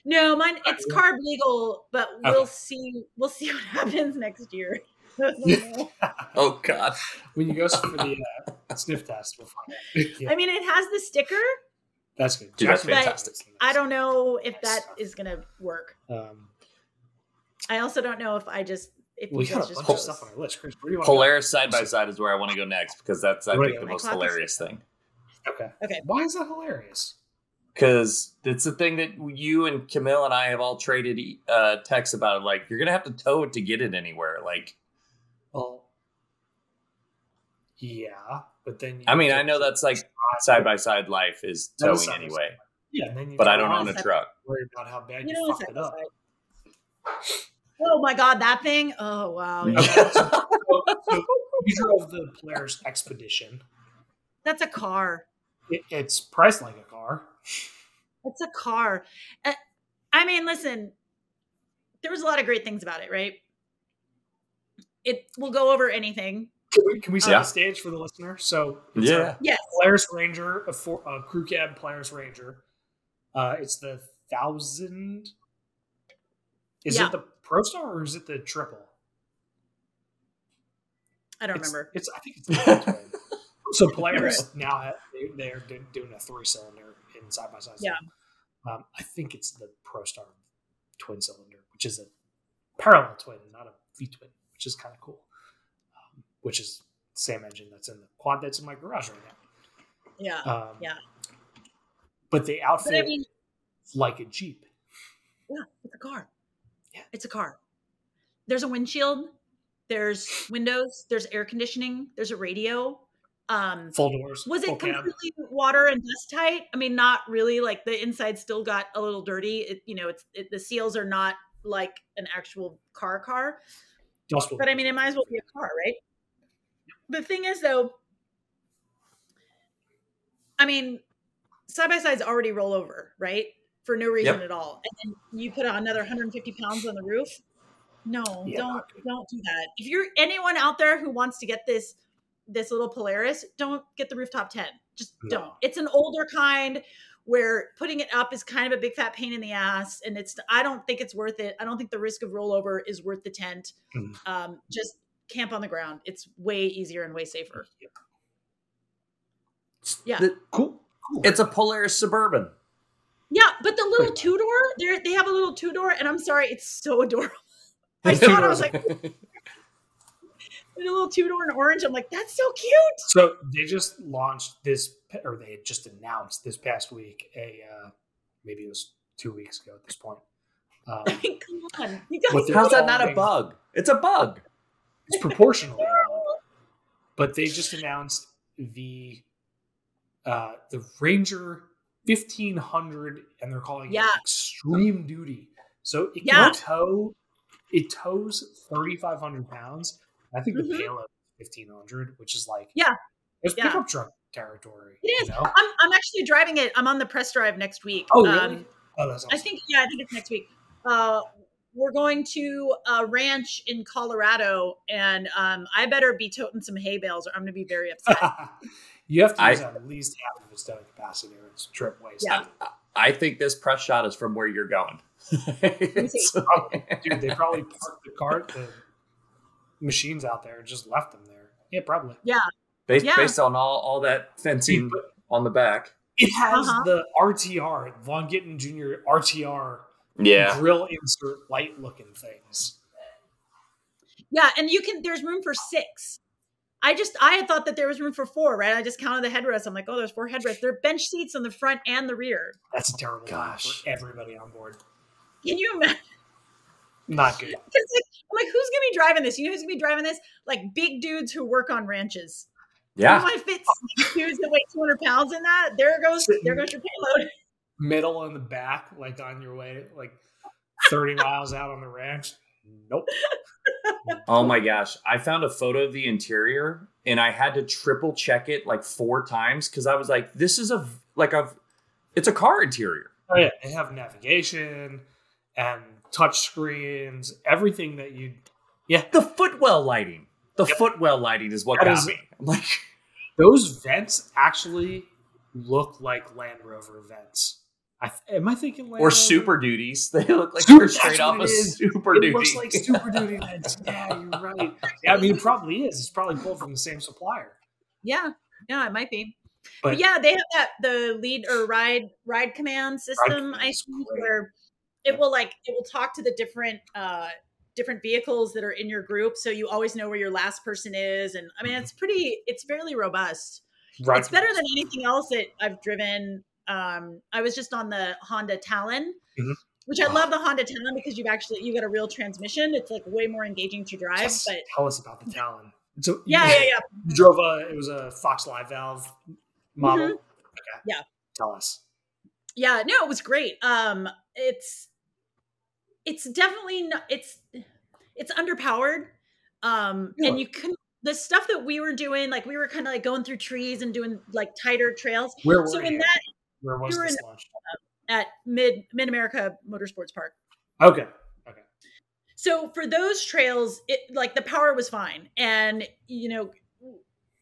No, mine it's carb legal, but we'll Okay. see we'll see what happens next year. I don't know. Oh God. when you go for the uh, sniff test, we'll find out. Yeah, I mean, it has the sticker. that's good. Dude, that's fantastic. I don't know if Nice that stuff. is gonna work. Um, I also don't know if I just if we you got guys a just bunch of stuff on our list. Chris, where do you want Polaris side by side is where I want to go next because that's I think the most hilarious thing. Okay. Okay. Why is that hilarious? Because it's the thing that you and Camille and I have all traded uh, texts about. Like you're gonna have to tow it to get it anywhere. Like Well, yeah, but then you I mean, I know that's like side by side life is towing side by anyway. Yeah, and then you But I don't own a truck. worry about how bad You you, know, fucked it up. side. Oh my god, that thing! Oh wow, yeah. Okay, so, so you drove the Polaris Expedition. that's a car. It, it's priced like a car. It's a car. Uh, I mean, listen, there was a lot of great things about it, right? It will go over anything. Can we, can we set Yeah. the stage for the listener? So, it's Yeah. a Yes. Polaris Ranger, a, for, a crew cab Polaris Ranger. Uh, it's the thousand. Is Yeah. it the Pro Star or is it the triple? I don't It's- remember. It's I think it's the twin. So Polaris now ha- they, they're doing a three cylinder in side by side. Yeah. Um, I think it's the Pro Star twin cylinder, which is a parallel twin, not a V twin, which is kind of cool. Which is the same engine that's in the quad that's in my garage right Yeah. now. Um, Yeah. But they outfit But I mean, like a Jeep. yeah, it's a car. Yeah. It's a car. There's a windshield. There's windows. There's air conditioning. There's a radio. Um, Full doors. was it cab. completely water and dust tight? I mean, not really. Like the inside still got a little dirty. It, you know, it's it, the seals are not like an actual car car. Dust But I mean, it might as well be a car, right? The thing is, though, I mean, side by sides already roll over, right? For no reason Yep. at all, and then you put another 150 pounds on the roof. No, Yeah, don't don't do that. If you're anyone out there who wants to get this this little Polaris, don't get the rooftop 10. Just No. don't. It's an older kind where putting it up is kind of a big fat pain in the ass, and it's I don't think it's worth it. I don't think the risk of rollover is worth the tent. Mhm. Um, just camp on the ground. It's way easier and way safer. Yeah. The- cool. Cool. it's a Polaris Suburban. Yeah, but the little two door, they they have a little two door, and I'm sorry, it's so adorable. I saw it, I was like, a little two door in orange. I'm like, that's so cute. So they just launched this, or they had just announced this past week a, uh, maybe it was two weeks ago at this point. Um, come on, you guys. How's that not a bug? It's a bug. It's proportional, but they just announced the uh, the Ranger fifteen hundred, and they're calling Yeah. it extreme duty. So it Yeah. can tow, it tows thirty five hundred pounds. I think Mhm. the payload fifteen hundred, which is like Yeah. it's Yeah. pickup truck territory. It is. You know? I'm I'm actually driving it. I'm on the press drive next week. Oh, really? Um, Oh, that's awesome. I think yeah, I think it's next week. Uh, we're going to a ranch in Colorado, and um, I better be toting some hay bales, or I'm going to be very upset. you have to I- at least half of its towing capacity, or it's trip waste. Yeah. I think this press shot is from where you're going. It's- Dude, they probably parked the cart, the machines out there, and just left them there. Yeah, probably. based, Yeah. based on all, all that fencing on the back. it has Uh-huh. the RTR, Vaughn Gittin Jr. RTR Yeah. grill insert light looking things. yeah, and you can. There's room for six. I just I had thought that there was room for four, right? I just counted the headrests. I'm like, oh, there's four headrests. There are bench seats on the front and the rear. That's a terrible line Gosh. for everybody on board. Can you imagine? Not good. Like, I'm like, who's gonna be driving this? You know who's gonna be driving this? Like big dudes who work on ranches. You Yeah. want to fit six dudes that weigh 200 pounds in that? There goes, there goes your payload. Middle in the back, like on your way, like 30 miles out on the ranch. Nope. Oh my gosh. I found a photo of the interior and I had to triple check it like four times because I was like, this is a like a it's a car interior. Oh yeah, they have navigation and touch screens, everything that you. Yeah, The footwell lighting. The Yep. footwell lighting is what That got is- me. I'm like, those vents actually look like Land Rover vents. I, am I thinking Land or super duties. They look like Super- they're straight off what a it is. super It duty. looks like Super Duty vents. Yeah, you're right. Yeah, I mean, it probably is. It's probably pulled from the same supplier. Yeah, yeah, it might be. But- But yeah, they have that the lead or ride ride command system. command I is think where it will like it will talk to the different uh different vehicles that are in your group, so you always know where your last person is. And I mean, Mm-hmm. it's pretty. It's fairly robust. Right. It's better than anything else that I've driven. Um, I was just on the Honda Talon. Mhm. Which I love the Honda Talon because you've actually you got a real transmission. It's like way more engaging to drive. Yes, But tell us about the Talon. So yeah, you, yeah, yeah. you drove a. It was a Fox Live valve model. Mm-hmm. Yeah. Tell us. yeah no it was great um it's it's definitely not it's it's underpowered um Yeah. and you can the stuff that we were doing like we were kind of like going through trees and doing like tighter trails Where were so in that Where was we this in- launch? at Mid Mid America Motorsports Park. Okay. Okay. So for those trails, it like the power was fine, and you know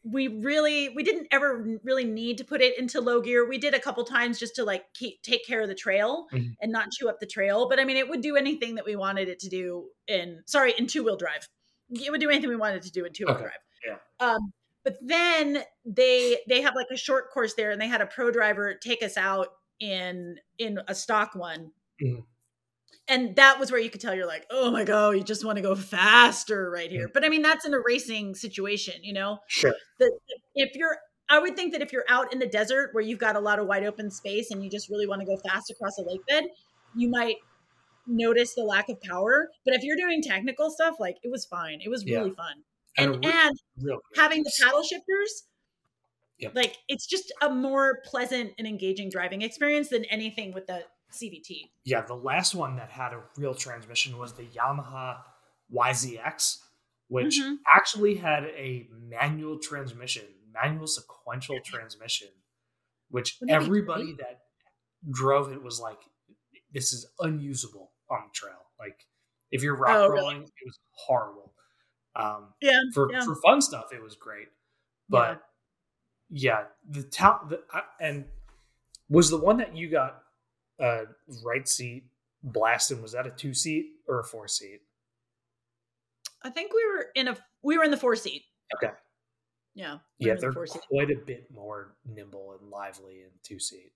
we really we didn't ever really need to put it into low gear we did a couple times just to like keep take care of the trail Mhm. and not chew up the trail but i mean it would do anything that we wanted it to do in sorry in two wheel drive it would do anything we wanted to do in two wheel Okay, drive yeah. um but then they they have like a short course there and they had a pro driver take us out in in a stock one Mhm. and that was where you could tell you're like oh my god you just want to go faster right here but i mean that's in a racing situation you know Sure. that if you're I would think that if you're out in the desert where you've got a lot of wide open space and you just really want to go fast across a lake bed, you might notice the lack of power. But if you're doing technical stuff, like it was fine. It was Yeah. really fun. And And and having the paddle shifters, Yep. like it's just a more pleasant and engaging driving experience than anything with the CVT. Yeah, the last one that had a real transmission was the Yamaha YZX, which Mhm. actually had a manual transmission, manual sequential transmission, which Wouldn't everybody that drove it was like, this is unusable on the trail. Like, if you're rock Oh, really? rolling, it was horrible. Um, Yeah. for yeah. for fun stuff, it was great, but yeah, the town the, and was the one that you got uh right seat blasting was that a two seat or a four seat I think we were in a we were in the four seat. okay Yeah. yeah the they're four seat. quite a bit more nimble and lively in two seat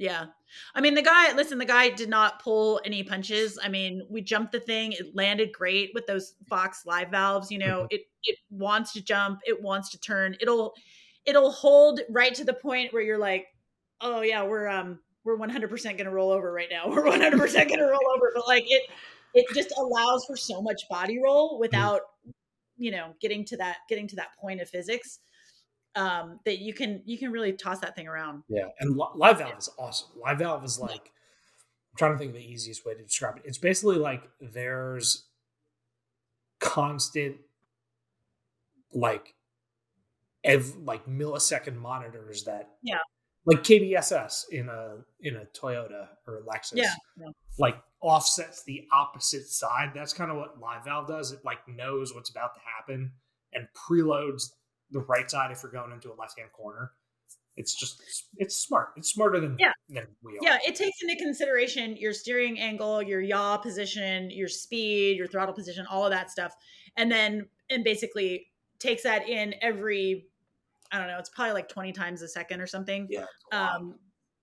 Yeah. I mean, the guy, listen, the guy did not pull any punches. I mean, we jumped the thing. It landed great with those Fox live valves. You know, it, it wants to jump. It wants to turn. It'll, it'll hold right to the point where you're like, oh yeah, we're, um, we're 100% going to roll over right now. We're 100% going to roll over. But like it, it just allows for so much body roll without, you know, getting to that, getting to that point of physics um that you can you can really toss that thing around. Yeah and live valve is awesome. Live valve is like i'm trying to think of the easiest way to describe it. It's basically like there's constant like ev- like millisecond monitors that Yeah. like KDSS in a in a Toyota or Lexus Yeah, yeah. like offsets the opposite side. That's kind of what live valve does. It like knows what's about to happen and preloads the right side if you're going into a left hand corner it's just it's smart it's smarter than Yeah. than we are Yeah, it takes into consideration your steering angle, your yaw position, your speed, your throttle position, all of that stuff. And then and basically takes that in every I don't know, it's probably like 20 times a second or something. yeah it's a lot. Um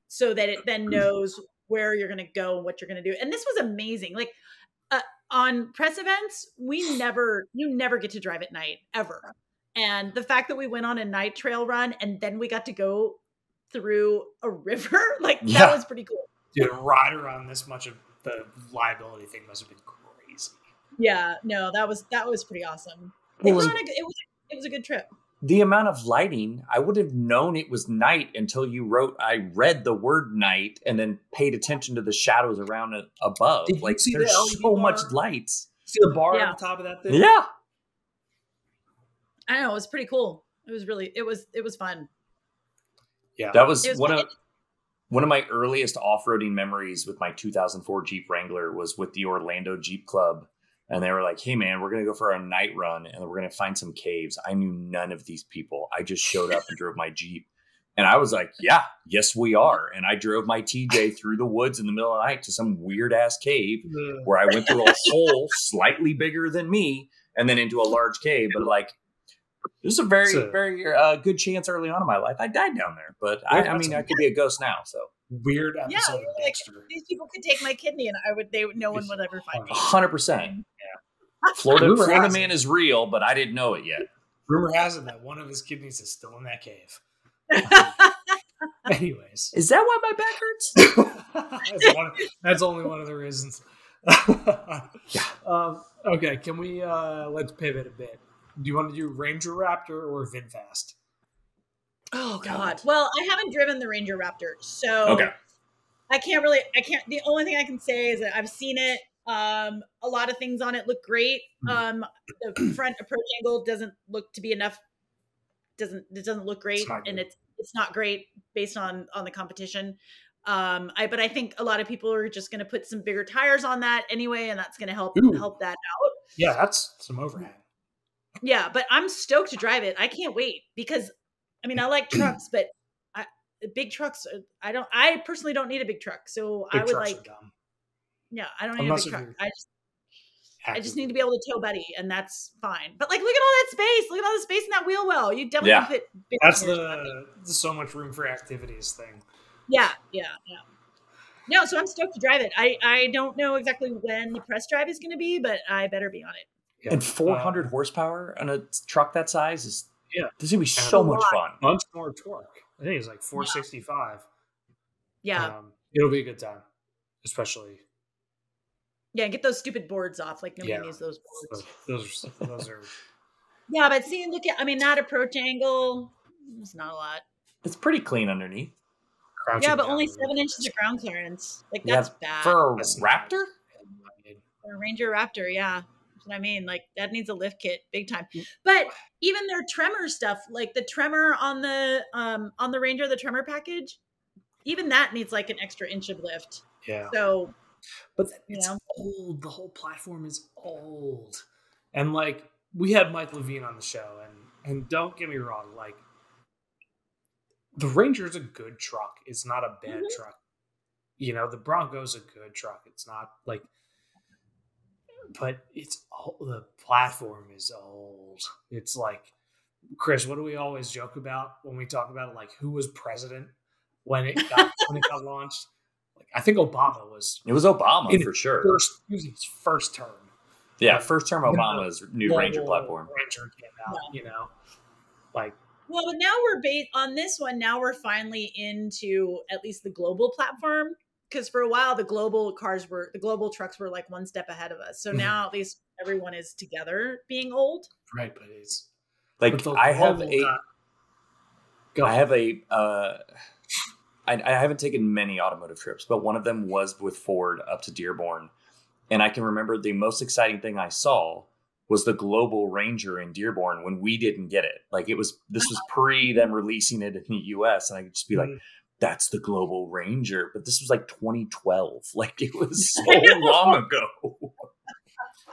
so that it then knows where you're going to go and what you're going to do. And this was amazing. Like uh, on press events, we never you never get to drive at night ever. And the fact that we went on a night trail run and then we got to go through a river, like Yeah. that was pretty cool. Dude, a rider on this much of the liability thing must have been crazy. Yeah, no, that was that was pretty awesome. It was, a, it was it was a good trip. the amount of lighting, I would have known it was night until you wrote, I read the word night and then paid attention to the shadows around it above. Did like see the there's LED so much bar? lights. See the bar Yeah. on the top of that thing? Yeah. I don't know, it was pretty cool. It was really it was it was fun. Yeah. That was, was one fun. of one of my earliest off-roading memories with my 2004 Jeep Wrangler was with the Orlando Jeep Club. And they were like, "Hey man, we're gonna go for a night run, and we're gonna find some caves." I knew none of these people. I just showed up and drove my Jeep, and I was like, "Yeah, yes, we are." And I drove my TJ through the woods in the middle of the night to some weird ass cave The- where I went through a hole slightly bigger than me, and then into a large cave. But like, there's a very, So- very uh, good chance early on in my life I died down there. But I, I mean, I could be a ghost now. So weird episode Yeah, of like- These people could take my kidney and I would they no one would ever find me. hundred percent. Yeah. Florida, Rumor Florida man it- is real, but I didn't know it yet. Rumor has it that one of his kidneys is still in that cave. Anyways, Is that why my back hurts? that's, one, that's only one of the reasons. Yeah. Um, okay, can we uh, let's pivot a bit? Do you want to do Ranger Raptor or VinFast? Oh God. Well, I haven't driven the Ranger Raptor, so Okay. I can't really. I can't. The only thing I can say is that I've seen it. Um, a lot of things on it look great. Mhm. Um, the front approach angle doesn't look to be enough. Doesn't it doesn't look great, It's and it's it's not great based on on the competition. Um, I but I think a lot of people are just going to put some bigger tires on that anyway, and that's going to help Ooh. help that out. Yeah, that's some overhang. Yeah, but I'm stoked to drive it. I can't wait because I mean I like trucks, but I, big trucks. uh, I don't. I personally don't need a big truck, so Big I would like. Yeah, I don't need a big truck. I just I just need to be able to tow Betty, and that's fine. But like, look at all that space. Look at all the space in that wheel well. You definitely Yeah. fit. big That's the so much room for activities thing. Yeah, yeah, yeah. No, so I'm stoked to drive it. I I don't know exactly when the press drive is going to be, but I better be on it. Yeah. And 400 Uh, horsepower on a truck that size is Yeah. This is gonna be so a much fun. much more torque. I think it's like 465. Yeah, Um, it'll be a good time, especially yeah. Get those stupid boards off. Like nobody Yeah. needs those those, boards. those are those are Yeah, but see, look at. I mean, that approach angle. It's not a lot. It's pretty clean underneath crouching Yeah, but down only to- seven inches of ground clearance. Like Yeah, that's bad for a That's Raptor. for a Ranger Raptor. Yeah, that's what I mean. Like that needs a lift kit, big time. Mm. But even their tremor stuff, like the tremor on the um on the Ranger, the tremor package, even that needs like an extra inch of lift. Yeah, So but You it's know? old. The whole platform is old, and like we had Mike Levine on the show, and and don't get me wrong, like the Ranger is a good truck. It's not a bad Mhm. truck. You know, the Bronco's a good truck. It's not like, but it's all the platform is old. It's like, Chris, what do we always joke about when we talk about it? Like, who was president when it got when it got launched? Like, I think Obama was It was Obama for sure. first it was his first term. yeah, like, first term the Obama's new Ranger platform. Ranger came out, you know, like well, but now we're based on this one. Now we're finally into at least the global platform. Because for a while the global cars were the global trucks were like one step ahead of us. So Mhm. now at least everyone is together being old. right, but it's Like but I have global a Go. I have a uh, I, I haven't taken many automotive trips, but one of them was with Ford up to Dearborn, and I can remember the most exciting thing I saw was the Global Ranger in Dearborn when we didn't get it. Like it was this was pre them releasing it in the U.S. and I could just be like, Mhm. "That's the Global Ranger," but this was like 2012. Like it was so long ago.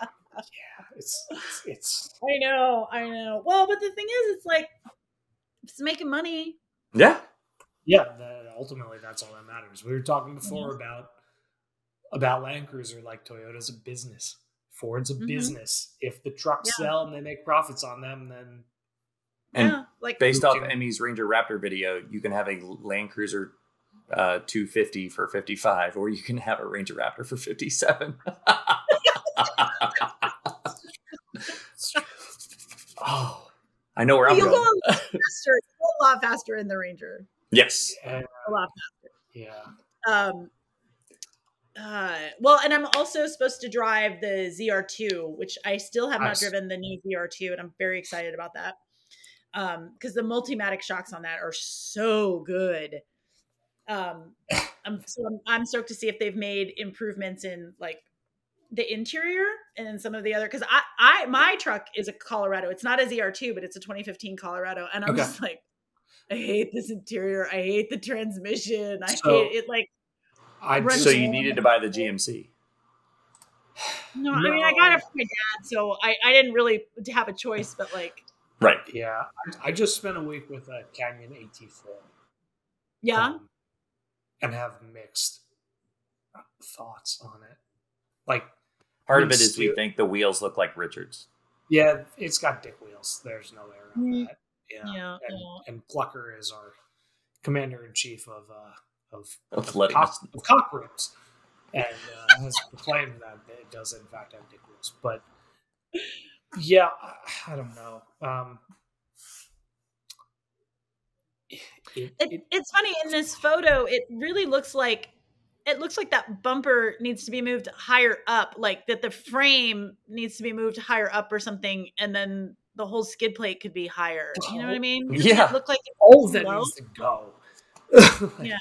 yeah, it's it's, it's I know, I know. Well, but the thing is, it's like it's making money. Yeah, yeah. That, ultimately, that's all that matters. We were talking before about about Land Cruiser, like Toyota's a business, Ford's a Mhm. business. If the trucks Yeah. sell and they make profits on them, then And yeah, like based off can- Emme's Ranger Raptor video, you can have a Land Cruiser uh, 250 for 55, or you can have a Ranger Raptor for 57. oh, I know where I'm you'll go going. a lot faster, a lot faster in the Ranger. Yes. yeah, A lot faster. yeah. um uh well and i'm also supposed to drive the zr2 which i still have Nice. not driven the new zr2 and i'm very excited about that um because the multimatic shocks on that are so good. Um i'm so I'm, I'm stoked to see if they've made improvements in like the interior and then some of the other because i i my truck is a colorado. It's not a zr2 but it's a 2015 colorado. And i'm Okay. just like i hate this interior. I hate the transmission. I So- hate it like I So you needed to buy the GMC. No, I mean I got it from my dad, so I, I didn't really have a choice, but like Right. yeah. I, I just spent a week with a Canyon AT4. yeah, um, and have mixed thoughts on it. Like, Part of it is we think the wheels look like Richards. yeah, it's got dick wheels. There's no way around Mm. that. Yeah, yeah, and, yeah. and Plucker is our commander in chief of uh, of Of letting cock, of cock ribs, and uh, has proclaimed that it does in fact have dick wheels. But yeah, I, don't know. Um, it, It, it- it's funny in this photo. It really looks like it looks like that bumper needs to be moved higher up, like that the frame needs to be moved higher up or something, and then the whole skid plate could be higher. You know what I mean? It Yeah. look like it's all that low? needs to go. Yeah.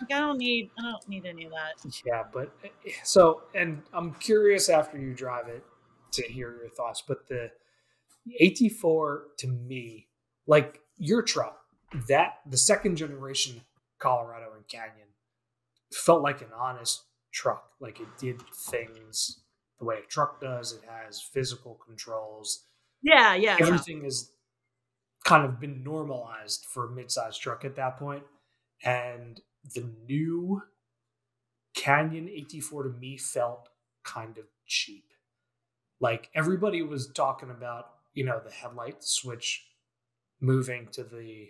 Like, I don't need I don't need any of that. Yeah, but eh, so, and I'm curious after you drive it to hear your thoughts. But the AT4 to me, like your truck, that the second generation Colorado and Canyon, felt like an honest truck. Like it did things the way a truck does. It has physical controls. Yeah, yeah. Everything has kind of been normalized for a mid-sized truck at that point. And the new Canyon AT4 to me felt kind of cheap. Like everybody was talking about, you know, the headlight switch moving to the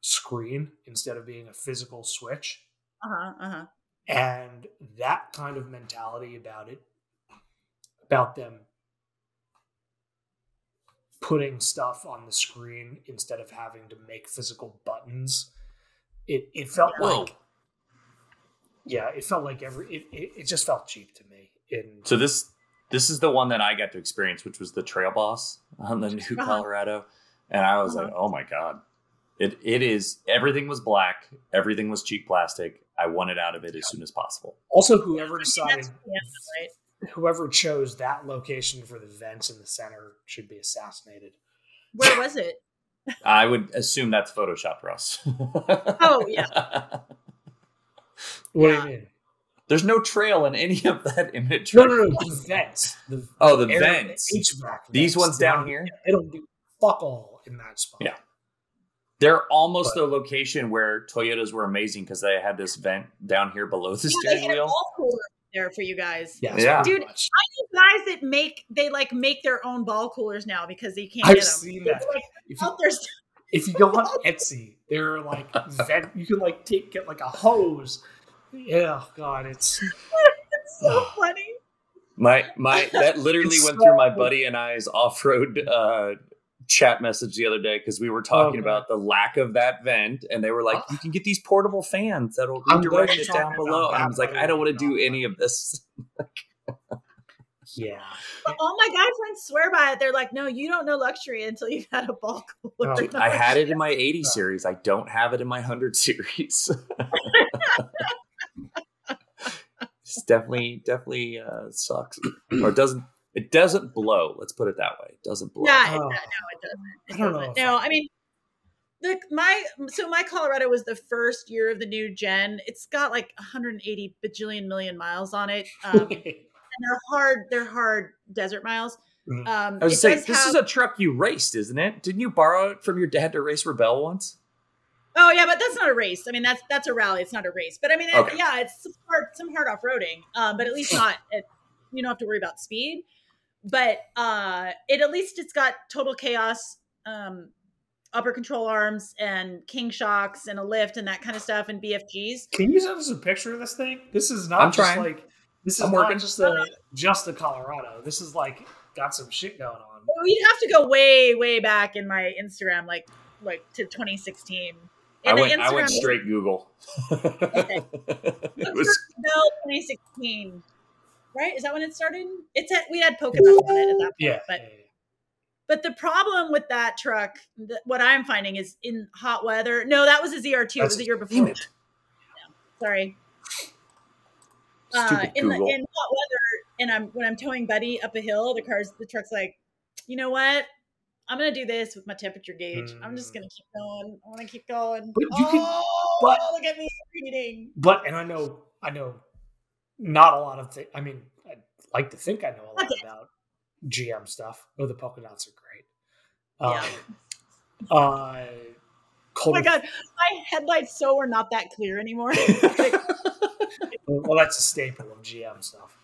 screen instead of being a physical switch. Uh-huh, uh-huh. And that kind of mentality about it, about them putting stuff on the screen instead of having to make physical buttons, it, it felt Whoa. like yeah, it felt like every it, it, it just felt cheap to me. In So this this is the one that I got to experience, which was the Trail Boss on the new Uh-huh. Colorado, and I was Uh-huh. like, oh my god, it it is everything was black, everything was cheap plastic. I wanted out of it as soon as possible. also whoever decided right. whoever chose that location for the vents in the center should be assassinated. Where was it? I would assume that's Photoshop, Ross. Oh, yeah. What Yeah. do you mean? There's no trail in any of that imagery. No, no, no, the vents. The Oh, the air- vents. HVAC. These vents ones down here? They don't do fuck all in that spot. Yeah. They're almost But- the location where Toyotas were amazing because they had this vent down here below the Yeah, they steering had wheel. ball cooler there for you guys. Yeah. Yeah. pretty Dude, much. Guys that make they like make their own ball coolers now because they can't I've get them. seen that. Like, If you, out if you go on Etsy, there are like vent. You can like take get like a hose. Yeah, God, it's it's so funny. My my that literally It's went through my buddy and I's off road uh, chat message the other day because we were talking Okay. about the lack of that vent, and they were like, "You can get these portable fans that'll I'm redirect it down below." And I was like, "I don't want to do any of this." yeah. But all my guy friends swear by it. They're like, "No, you don't know luxury until you've had a ball cooler." Oh, I had it in my 80 series. I don't have it in my 100 series. It's definitely definitely uh, sucks, or it doesn't it doesn't blow. Let's put it that way. It doesn't blow. Yeah, it, Oh. no, it doesn't. It I don't know doesn't. if No, I- I mean, the my so my Colorado was the first year of the new gen. It's got like 180 bajillion million miles on it, um, and they're hard. They're hard desert miles. Mhm. Um, I was saying, this have- is a truck you raced, isn't it? Didn't you borrow it from your dad to race Rebelle once? Oh yeah, but that's not a race. I mean, that's that's a rally. It's not a race. But I mean, it- yeah, it's some hard some hard off roading. Um, but at least not. It, you don't have to worry about speed. But uh, it at least it's got total chaos, um, upper control arms and king shocks and a lift and that kind of stuff and BFGs. Can you send us a picture of this thing? This is not I'm just trying. like this is I'm not working. just the just the Colorado. This is like got some shit going on. Well, You'd have to go way way back in my Instagram, like like to 2016. I went, I went straight Google. it was No, 2016. Right? Is that when it started? It's at, we had dots on it at that point. Yeah, But yeah, yeah. but the problem with that truck, th- what I'm finding is in hot weather. No, that was a ZR2. It was the year before. it. Sorry. Uh, in the in hot weather, and I'm when I'm towing Buddy up a hill, the car's the truck's like, you know what? I'm gonna do this with my temperature gauge. I'm just Mm. gonna keep going. I want to keep going. But you can- oh, but- look at me reading. But and I know I know not a lot of things. I mean, I'd like to think I know a lot Okay. about GM stuff. Oh, the polka dots are great. Yeah. Um, uh, Oh my god, my headlights so are not that clear anymore. Well, that's a staple of GM stuff.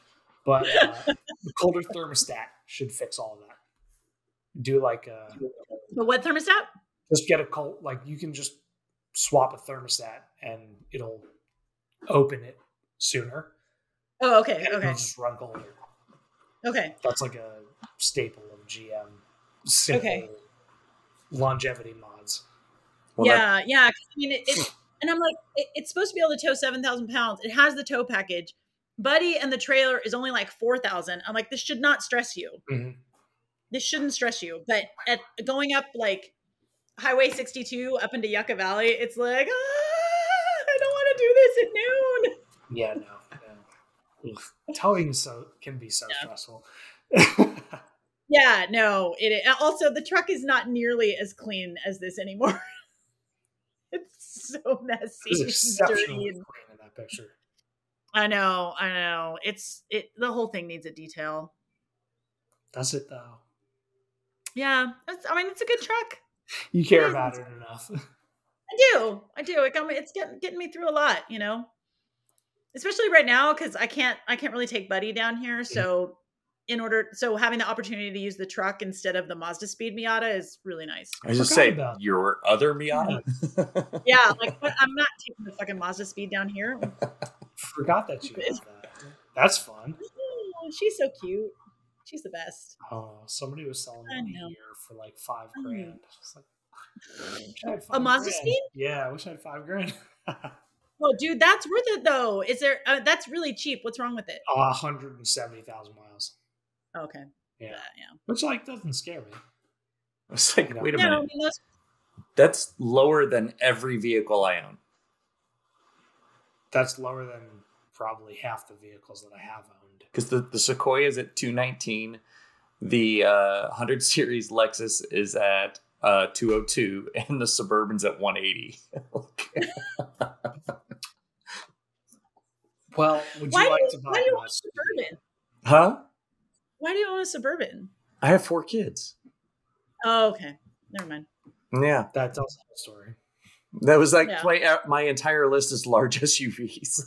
But uh, the colder thermostat should fix all of that. Do like a, but what thermostat? just get a cold like you can just swap a thermostat and it'll open it sooner. Oh, okay, and okay, just run colder. okay. That's like a staple of GM simple Okay. longevity mods. Well, that- yeah, yeah. 'cause, I mean, it, it, and I'm like, it, it's supposed to be able to tow seven thousand pounds. It has the tow package. Buddy and the trailer is only like four thousand. I'm like, this should not stress you. Mhm. This shouldn't stress you. But at going up like Highway 62 up into Yucca Valley, it's like, ah, I don't want to do this at noon. Yeah, no. no. Towing so can be so Yeah. stressful. Yeah, no. It also the truck is not nearly as clean as this anymore. it's so messy, It's dirty, and in that picture. I know, I know. It's it. The whole thing needs a detail. Does it though? Yeah, it's, I mean, it's a good truck. You care It is. about it enough. I do. I do. It got me. It's getting getting me through a lot. You know, especially right now because I can't. I can't really take Buddy down here. So, in order, so having the opportunity to use the truck instead of the Mazda Speed Miata is really nice. I was just Forgot say about- your other Miata. Yeah, like but I'm not taking the fucking Mazda Speed down here. Forgot that you have that. That's fun. She's so cute. She's the best. Oh, somebody was selling I one know. here for like five I grand. It's like, I wish I had A five Mazda grand. Speed? Yeah, I wish I had five grand. Oh, dude, that's worth it though. Is there? Uh, that's really cheap. What's wrong with it? A hundred and seventy thousand miles. Okay. Yeah, Yeah. Yeah. which like doesn't scare me. I was like, No. wait a Yeah, I minute. mean, those, That's lower than every vehicle I own. That's lower than probably half the vehicles that I have owned. Because the, the Sequoia is at 219. The uh, 100 series Lexus is at uh, 202. And the Suburban's at 180. Well, would you why, like do, to why buy do you a own a suburban? huh? Why do you own a suburban? I have four kids. Oh, okay. Never mind. Yeah. That tells the whole story. That was like Yeah. my, uh, my entire list is large SUVs.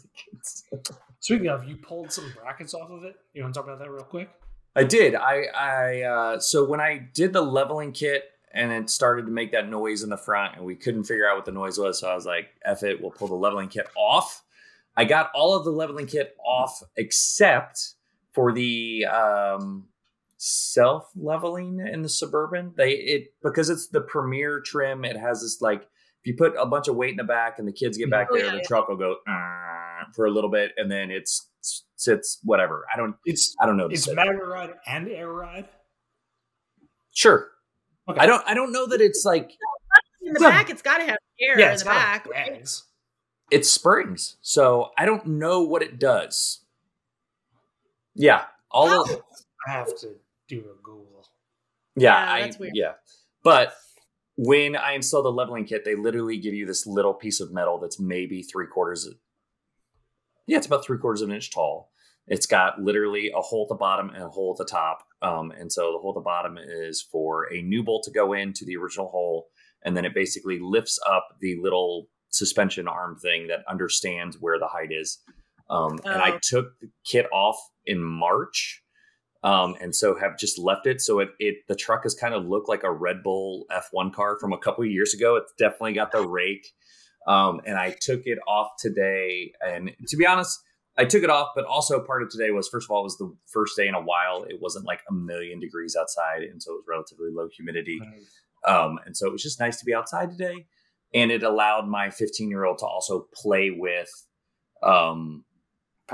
Speaking of, you pulled some brackets off of it. You want to talk about that real quick? I did. I I uh, so when I did the leveling kit and it started to make that noise in the front, and we couldn't figure out what the noise was, so I was like, "F it, we'll pull the leveling kit off." I got all of the leveling kit off except for the um, self leveling in the suburban. They it because it's the premier trim. It has this like if you put a bunch of weight in the back and the kids get back Oh, there, yeah, the yeah. truck will go "Ah," for a little bit, and then it's sits whatever. I don't It's I don't know. the it's set. MagneRide and Air Ride. Sure. Okay. I don't. I don't know that it's like In the back, it's got to have air yeah, in the back. right? bags. it's springs, so I don't know what it does. Yeah, all How- of I have to do a Google. yeah, Yeah, I, weird. yeah. But when I install the leveling kit, they literally give you this little piece of metal that's maybe three quarters. Of, yeah, it's about three quarters of an inch tall. It's got literally a hole at the bottom and a hole at the top. Um, and so the hole at the bottom is for a new bolt to go into the original hole, and then it basically lifts up the little suspension arm thing that understands where the height is. Um, And I Oh. took the kit off in March, um, and so have just left it. So it, it the truck has kind of looked like a Red Bull F1 car from a couple of years ago. It's definitely got the rake. Um, and I took it off today. And to be honest, I took it off, but also part of today was first of all, it was the first day in a while. It wasn't like a million degrees outside, and so it was relatively low humidity. Um, and so it was just nice to be outside today. And it allowed my 15 year old to also play with um,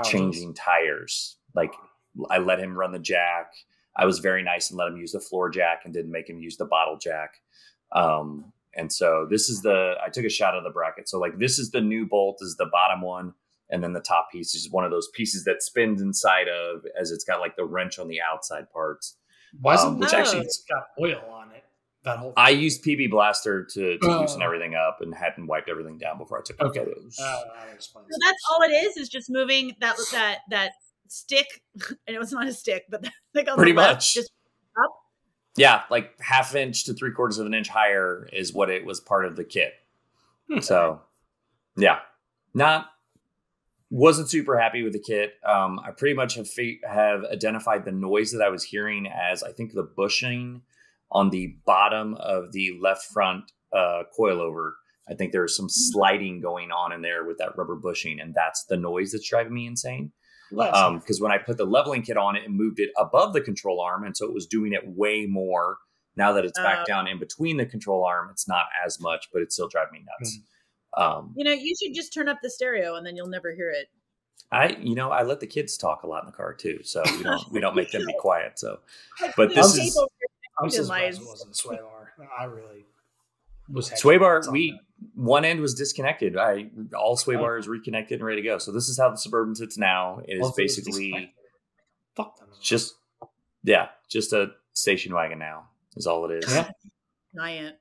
changing tires. Like I let him run the jack. I was very nice and let him use the floor jack and didn't make him use the bottle jack. Um, and so this is the I took a shot of the bracket. So like this is the new bolt is the bottom one, and then the top piece is one of those pieces that spins inside of as it's got like the wrench on the outside parts. Why isn't Um, which which actually actually- it's got oil on it? That whole I used PB Blaster to, to Oh. loosen everything up and hadn't wiped everything down before I took the Okay. photos. Uh, that. So that's all it is. Is just moving that that that stick. I know it's not a stick, but that thing on Pretty the left, much. Just yeah, like half inch to three quarters of an inch higher is what it was part of the kit. Hmm. So, yeah, not wasn't super happy with the kit. Um, I pretty much have fe- have identified the noise that I was hearing as I think the bushing on the bottom of the left front uh, coilover. I think there's some sliding going on in there with that rubber bushing, and that's the noise that's driving me insane Less. um because when i put the leveling kit on it and moved it above the control arm and so it was doing it way more now that it's back Uh. down in between the control arm it's not as much but it's still driving me nuts um you know, you should just turn up the stereo, and then you'll never hear it. i you know i let the kids talk a lot in the car too so we don't we don't make them be quiet so But this Tape is- I'm surprised it wasn't Sway Bar. I really was. hedging sway bar we that. One end was disconnected i all sway Oh. bar is reconnected and ready to go so this is how the suburban sits now it is Well, if basically disconnected, Fuck them. just yeah just a station wagon now is all it is Yeah. giant.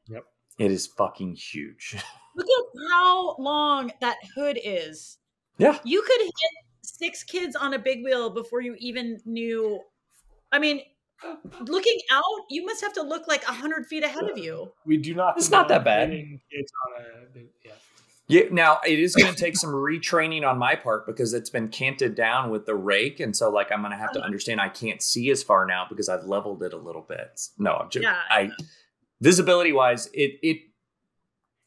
it is fucking huge Look at how long that hood is. Yeah. You could hit six kids on a big wheel before you even knew. I mean, looking out, you must have to look like a hundred feet ahead of you. We do not. It's not that bad. hitting Kids on a yeah. Yeah, now it is going to take some retraining on my part because it's been canted down with the rake, and so like I'm going to have to uh-huh. understand I can't see as far now because I've leveled it a little bit. No, I'm joking. Yeah. I visibility wise, it it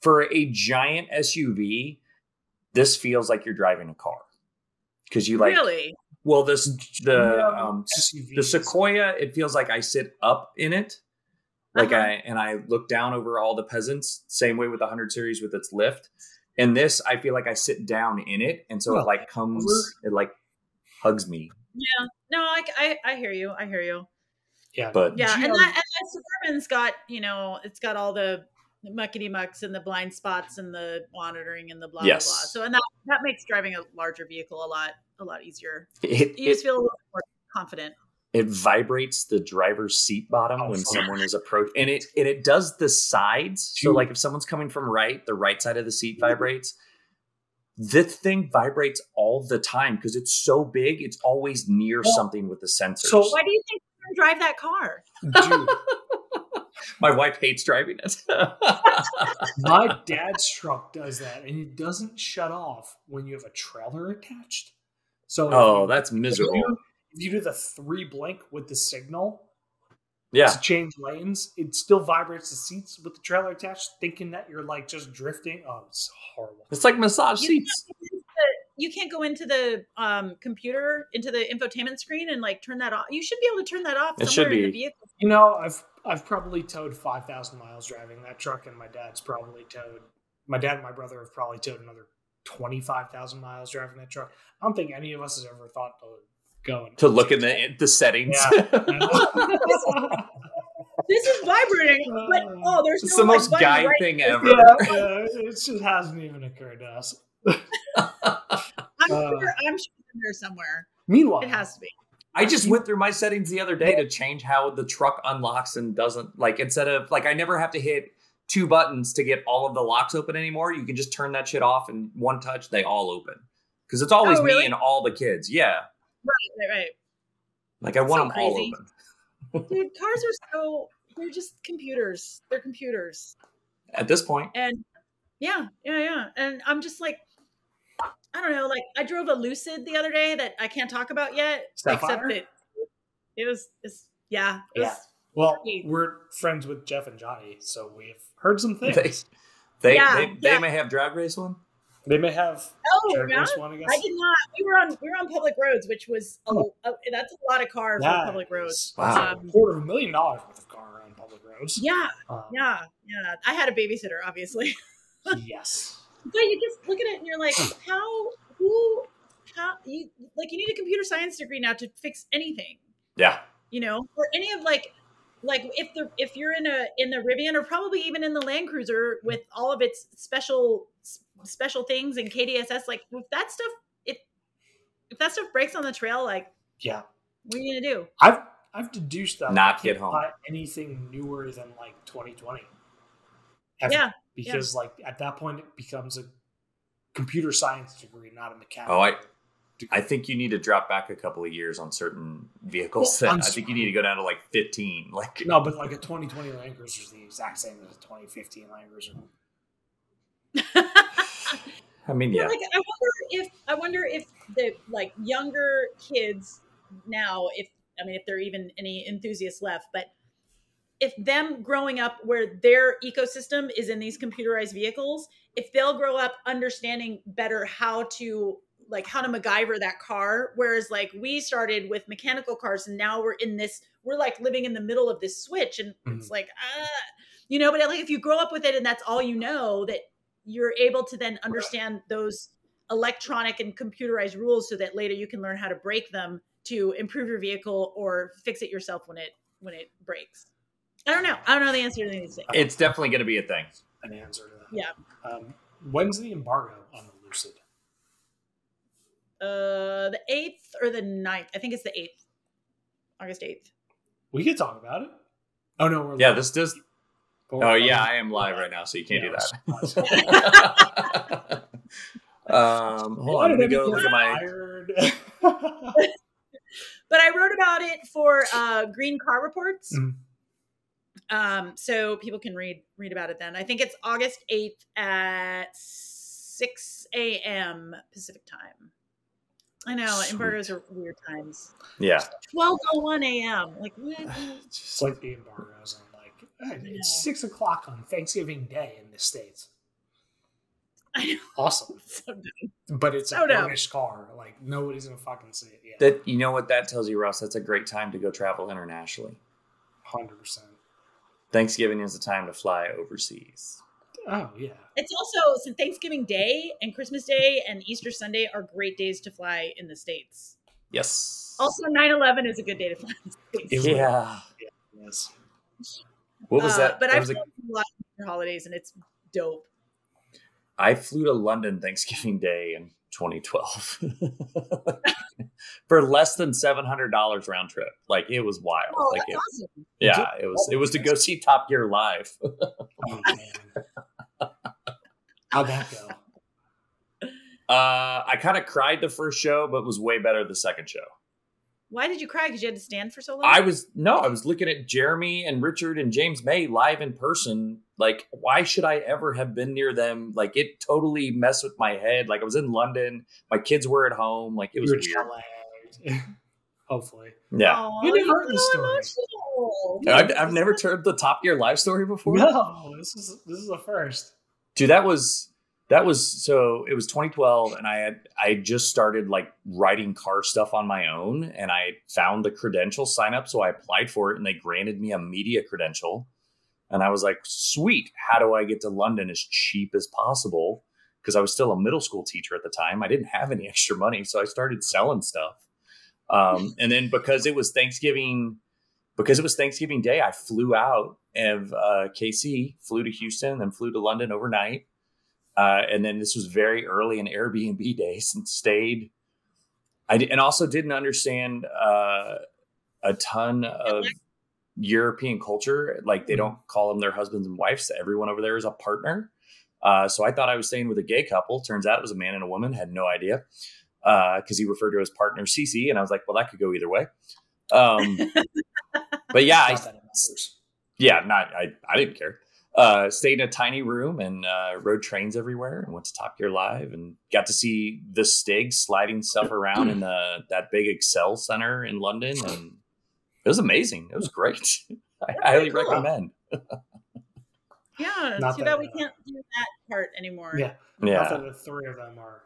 for a giant SUV, this feels like you're driving a car because you like really? Well this the Yeah, um the Sequoia. It feels like I sit up in it. Like Uh-huh. I and I look down over all the peasants, same way with the hundred series with its lift. And this, I feel like I sit down in it, and so Well, it like comes, it like hugs me. Yeah. No, I, I, I hear you. I hear you. yeah, But Yeah, and GM that, and that suburban's got you know it's got all the muckety mucks and the blind spots and the monitoring and the blah Yes. blah blah. So and that that makes driving a larger vehicle a lot a lot easier. it, You just it, feel a little more confident. it vibrates the driver's seat bottom Oh, when for someone is approaching, and it and it does the sides. So like if someone's coming from right, the right side of the seat mm-hmm. vibrates. This thing vibrates all the time because it's so big. It's always near Well, something with the sensors. so- Why do you think you can drive that car? dude. My wife hates driving it. My dad's truck does that, and it doesn't shut off when you have a trailer attached. So oh, you- that's if you miserable. If you do the three blink with the signal Yeah. to change lanes, it still vibrates the seats with the trailer attached, thinking that you're like just drifting. Oh, it's horrible. It's like massage You seats. You can't go into the um, computer into the infotainment screen and like turn that off. You should be able to turn that off It somewhere should in the be. vehicle. You know, I've I've probably towed five thousand miles driving that truck, and my dad's probably towed. My dad and my brother have probably towed another twenty five thousand miles driving that truck. I don't think any of us has ever thought to go and To look in the the settings. This is vibrating, but oh, there's it's no, the like, most guy right thing ever. yeah, it just hasn't even occurred to us. I'm Uh, sure. I'm sure it's in there somewhere. Meanwhile, It has to be. I just went through my settings the other day to change how the truck unlocks and doesn't like instead of like I never have to hit two buttons to get all of the locks open anymore. You can just turn that shit off and one touch they all open. Because it's always Oh, really? me and all the kids. Yeah. Right, right, Like I want So them all open. Dude, cars are so they're just computers. They're computers. At this point. And yeah, yeah, yeah. And I'm just like I don't know, like I drove a Lucid the other day that I can't talk about yet. Sapphire? Except that it was it's yeah, it was Yeah. Well, we're friends with Jeff and Johnny, so we've heard some things. they, Yeah, they, they yeah. may have drag race one. They may have Oh, drag yeah? race one, I guess. I did not. We were on we were on public roads, which was a, Oh. a- that's a lot of car for That public roads. is- that's Wow. Um, a quarter of a million dollars worth of car on public roads. Yeah, Um, yeah, yeah. I had a babysitter, obviously. yes. But you just look at it and you're like, hmm. how who how you like you need a computer science degree now to fix anything, Yeah. you know? Or any of like like if the if you're in a in the Rivian or probably even in the Land Cruiser with all of its special special things and KDSS, like if that stuff if if that stuff breaks on the trail, like Yeah. what are you gonna do? I've I've deduced that Not get home. anything newer than like 2020. Ever. Yeah, Because like at that point it becomes a computer science degree, not a mechanical. Oh, I degree. I think you need to drop back a couple of years on certain vehicles. Well, that I think you need to go down to like 15. Like no, but like a 2020 Land Cruiser is the exact same as a 2015 Land Cruiser. I mean, Yeah, yeah. like I wonder if I wonder if the like younger kids now, if I mean if there are even any enthusiasts left, but if them growing up where their ecosystem is in these computerized vehicles, if they'll grow up understanding better how to like how to MacGyver that car, whereas like we started with mechanical cars and now we're in this, we're like living in the middle of this switch and it's like ah, you know, but like if you grow up with it and that's all you know, that you're able to then understand those electronic and computerized rules so that later you can learn how to break them to improve your vehicle or fix it yourself when it when it breaks. I don't know. I don't know the answer to these things. It's definitely going to be a thing. An answer to that. Yeah. Um, when's the embargo on the Lucid? Uh, the eighth or the 9th. I think it's the eighth, August eighth. We could talk about it. Oh no, we're Yeah, live. this does. Go Oh on. yeah, I am live right now, so you can't Yeah, do that. Um, hold on, let me go look at my. but I wrote about it for uh, Green Car Reports. Mhm. Um, so people can read read about it then. I think it's August eighth at six a.m. Pacific time. I know Sweet. embargoes are weird times. Yeah, Twelve oh one a.m. Like what? It's like the embargoes on like hey, it's six o'clock on Thanksgiving Day in the states. I know. Awesome, So but it's So a dumb. British car. Like nobody's gonna fucking see it. Yeah, that you know what that tells you, Ross. That's a great time to go travel internationally. hundred percent. Thanksgiving is the time to fly overseas. Oh yeah, It's also since Thanksgiving Day and Christmas Day and Easter Sunday are great days to fly in the states. Yes. Also, 9-11 is a good day to fly in the states. Is- yeah. yes. What was Uh, that? But that I've was a- flown a lot for holidays and it's dope. I flew to London Thanksgiving Day in 2012 for less than seven hundred dollars round trip. Like it was wild. Oh, like that's it, awesome. yeah, it was. It was to go see Top Gear live. Oh, man. How'd that go? Uh, I kind of cried the first show, but was way better the second show. Why did you cry? Because you had to stand for so long? I was no, I was looking at Jeremy and Richard and James May live in person. Like, why should I ever have been near them? Like, it totally messed with my head. Like, I was in London, my kids were at home. Like, it was You were weird. jet-lagged. Hopefully. Yeah, Aw, You never you're heard the story. I've, I've never heard the Top Gear live story before. No, this is this is the first. Dude that was that was so it was 2012 and i had i just started like writing car stuff on my own and i found the credential sign up so i applied for it and they granted me a media credential. And i was like sweet how do i get to london as cheap as possible? Because i was still a middle school teacher at the time. I didn't have any extra money so i started selling stuff. Um, and then because it was thanksgiving because it was thanksgiving day i flew out of uh, kc flew to houston then flew to london overnight uh, and then this was very early in Airbnb days and stayed. I and also didn't understand uh, a ton of European culture. Like they don't call them their husbands and wives. Everyone over there is a partner. Uh, so I thought I was staying with a gay couple. Turns out it was a man and a woman. Had no idea because he referred to his partner Cece, and I was like, well, that could go either way. Um, but yeah, I, Not that it matters. yeah, not I. I didn't care. Uh, stayed in a tiny room and uh, rode trains everywhere and went to Top Gear Live and got to see the Stig sliding stuff around in the that big Excel center in London and it was amazing. It was great. I highly cool. recommend. Yeah, Not too bad we uh, can't do that part anymore. Yeah. Not Yeah, that the three of them are.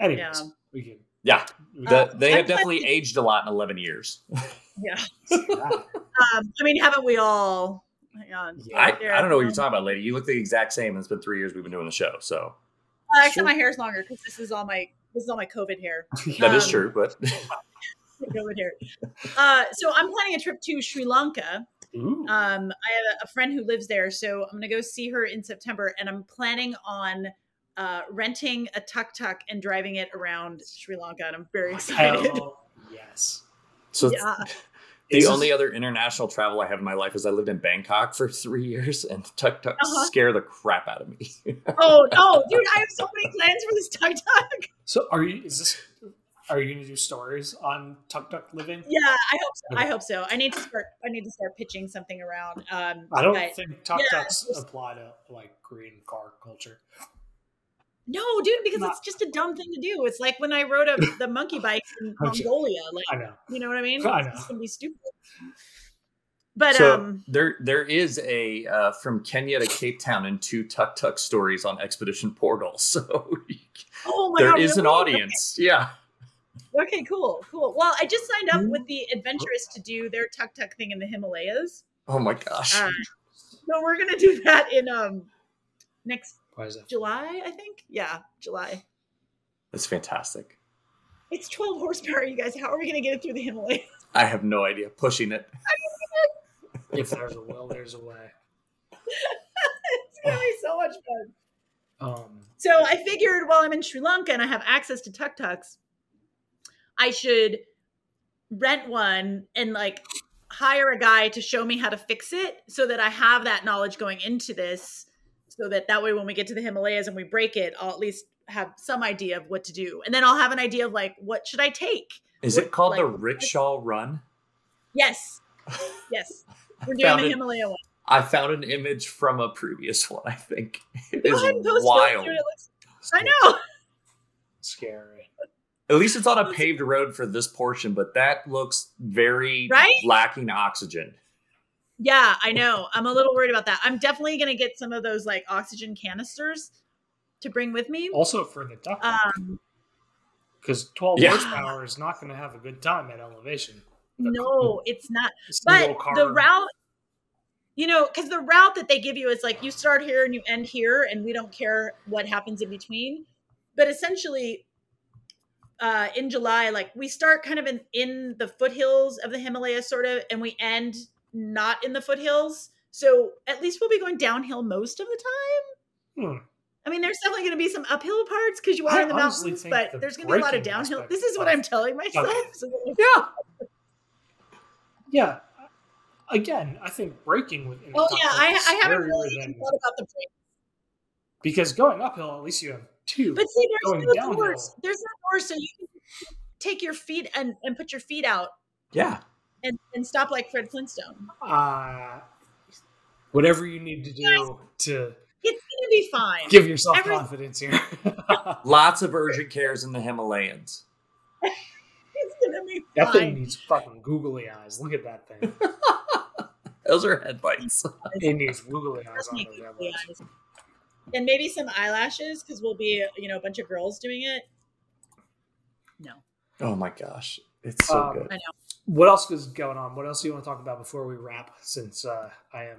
Anyways, Yeah. we can. yeah. The, can they I- have definitely aged a lot in eleven years. Yeah. Um, I mean, haven't we all? Hang on. Yeah. I, There, I don't know what you're um, talking about, lady. You look the exact same. It's been three years we've been doing the show, so Uh, except Sure. my hair's longer because this is all my this is all my COVID hair. that is Um, true. But COVID hair. Uh, so I'm planning a trip to Sri Lanka. Um, I have a, a friend who lives there, so I'm gonna go see her in September, and I'm planning on uh, renting a tuk tuk and driving it around Sri Lanka, and I'm very excited. Hell yes. So yeah. The Is- only other international travel I have in my life is I lived in Bangkok for three years, and tuk tuk Uh-huh. scare the crap out of me. Oh no, dude! I have so many plans for this tuk tuk. So are you? Is this? Are you going to do stories on Tuk Tuk living? Yeah, I hope so. I hope so. I need to start. I need to start pitching something around. Um, I don't but- think Tuk yeah, Tuks just- apply to like green car culture. No, dude, because Not- it's just a dumb thing to do. It's like when I rode a, the monkey bikes in Mongolia. Like, I know. you know what I mean? I It's know. just gonna be stupid. But so um, there, there is a uh, from Kenya to Cape Town and two tuk tuk stories on Expedition Portal. So oh my there god, is an really? audience. Yeah, Okay. okay, cool, cool. Well, I just signed up Mm-hmm. with the Adventurists to do their tuk tuk thing in the Himalayas. Oh my gosh. Uh, so we're gonna do that in um next Why is that? July, I think. Yeah, July. That's fantastic. It's 12 horsepower, you guys. How are we gonna get it through the Himalayas? I have no idea. Pushing it. If there's a will, there's a way. it's gonna be so much fun. Um, So I figured while I'm in Sri Lanka and I have access to tuk tuks, I should rent one and like hire a guy to show me how to fix it so that I have that knowledge going into this so that that way when we get to the Himalayas and we break it, I'll at least have some idea of what to do, and then I'll have an idea of like what should I take. Is What- it called the like- Rickshaw Run? Yes, yes, we're doing the. Himalaya one. I found an image from a previous one. I think it Go is ahead and post wild. It looks- I know. Scary. At least it's on a paved road for this portion, but that looks very Right? lacking oxygen. Yeah, I know. I'm a little worried about that. I'm definitely gonna get some of those like oxygen canisters to bring with me. Also for the duck, Um, because 12 Yeah. horsepower is not going to have a good time at elevation. no, it's not. Single But the route, you know, because the route that they give you is like you start here and you end here, and we don't care what happens in between. But essentially, uh, in July, like we start kind of in in the foothills of the Himalayas, sort of, and we end not in the foothills. So at least we'll be going downhill most of the time. Hmm. I mean, there's definitely going to be some uphill parts because you are I in the mountains, but the there's going to be a lot of downhill. This is what I'm telling myself. Okay. So Yeah. Yeah. Again, I think breaking with oh yeah, I, I haven't really than- thought about the break. because going uphill, at least you have two. But see, there's going no downhill. doors. There's no doors, so you can take your feet and, and put your feet out Yeah. And, and stop like Fred Flintstone. uh, whatever you need to do to It's gonna be fine. give yourself Every- confidence here. Lots of urgent cares in the Himalayas. It's gonna be fine. that thing needs fucking googly eyes. Look at that thing. Those are headlights. It needs googly eyes on those headlights. And maybe some eyelashes because we'll be you know a bunch of girls doing it. No, Oh my gosh. It's so Um, good. I know. What else is going on? What else do you want to talk about before we wrap? Since uh, I am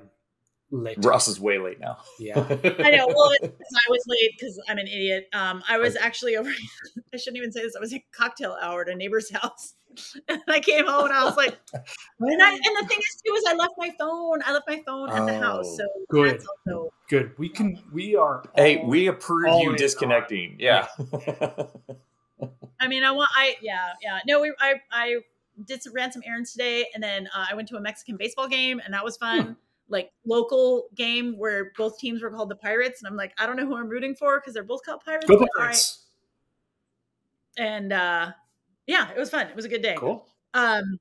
late. Russ is way late now. Yeah. I know. Well, it's 'cause I was late because I'm an idiot. Um, I was actually over. I shouldn't even say this. I was at cocktail hour at a neighbor's house, and I came home and I was like, and I and the thing is too is I left my phone. I left my phone at the house, Oh, so good. that's also Good. We can. We are. Hey, all- we approve all you in disconnecting. Yeah. I mean, I want. I yeah, yeah. No, we. I I did some ran some errands today, and then uh, I went to a Mexican baseball game, and that was fun. Like local game where both teams were called the Pirates, and I'm like, I don't know who I'm rooting for because they're both called Pirates. Go all right. Pirates. And uh, yeah, it was fun. It was a good day. Cool. Um,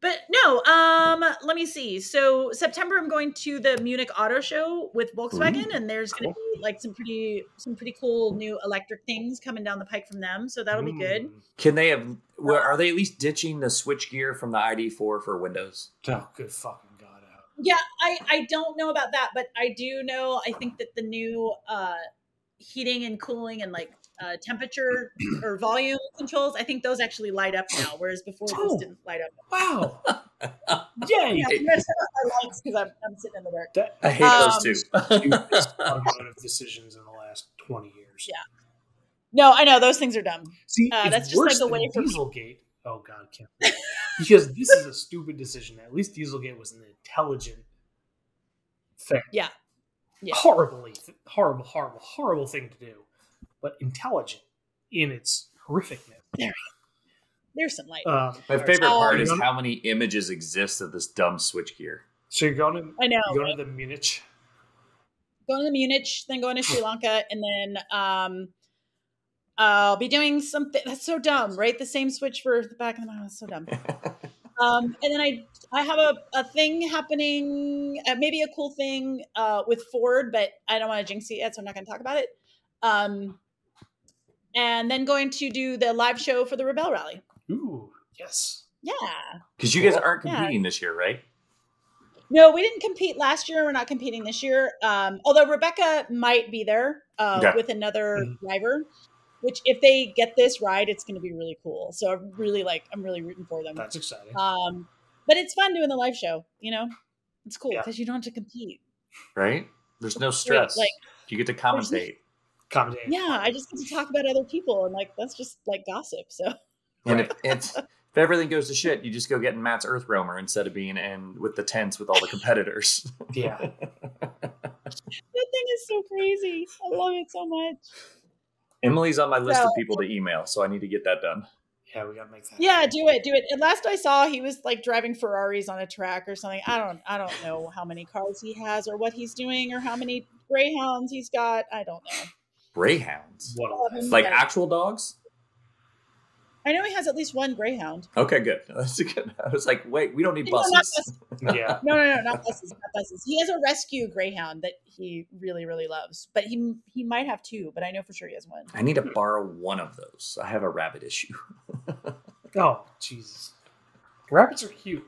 but no, um, let me see. So September, I'm going to the Munich Auto Show with Volkswagen, Ooh, and there's going to be like some pretty, some pretty cool new electric things coming down the pike from them. So that'll be good. Mm. Can they have? Where, are they at least ditching the switch gear from the ID4 for Windows? Oh, good fucking god out. Yeah, I I don't know about that, but I do know. I think that the new uh, heating and cooling and like uh, temperature or volume controls, I think those actually light up now, whereas before Oh. those didn't light up. Wow. Yay. Yeah, I'm gonna turn off my lights because I'm, I'm sitting in the dark. That I hate Um, those two. stupidest automotive decisions in the last 20 years. Yeah. No, I know those things are dumb. See, Uh, that's just like worse the than way for- Dieselgate. Oh god, Kim. because this is a stupid decision. At least Dieselgate was an intelligent thing. Yeah. Yeah. Horribly, horrible, horrible, horrible thing to do, but intelligent in its horrificness. There's some light. Um, My favorite part is Um, how many images exist of this dumb switch gear. so you're going to I know. you're going to the Munich. Going to the Munich, then going to Sri Lanka, and then um, I'll be doing something. That's so dumb, right? The same switch for the back of the mouth. That's so dumb. Um, and then I I have a, a thing happening, uh, maybe a cool thing uh, with Ford, but I don't want to jinx it yet, so I'm not going to talk about it. Um, and then going to do the live show for the Rebelle Rally. Ooh, yes. Yeah. Because you guys aren't Yeah. competing this year, right? No, we didn't compete last year. We're not competing this year. Um, although Rebecca might be there uh, Okay. with another Mhm. driver, which if they get this ride, it's going to be really cool. So I'm really like, I'm really rooting for them. That's exciting. Um, but it's fun doing the live show. You know, it's cool Yeah. because you don't have to compete. Right? There's no stress. like- you get to there's commentate. Commentating. Yeah, I just get to talk about other people and like that's just like gossip. So And if it's if everything goes to shit, you just go get in Matt's Earth Roamer instead of being in with the tents with all the competitors. Yeah. that thing is so crazy. I love it so much. Emily's on my list of people to email, so I need to get that done. Yeah, we got to make that. Yeah, do it, do it. And last I saw, he was like driving Ferraris on a track or something. I don't, I don't know how many cars he has or what he's doing or how many Greyhounds he's got. I don't know. Greyhounds, What um, Love like Yeah. actual dogs. I know he has at least one greyhound. Okay, good. That's good. I was like, wait, we don't need No, not buses. yeah. No, no, no, not buses, not buses. He has a rescue greyhound that he really, really loves. But he he might have two, but I know for sure he has one. I need to borrow one of those. I have a rabbit issue. Oh Jesus. Rabbits are cute.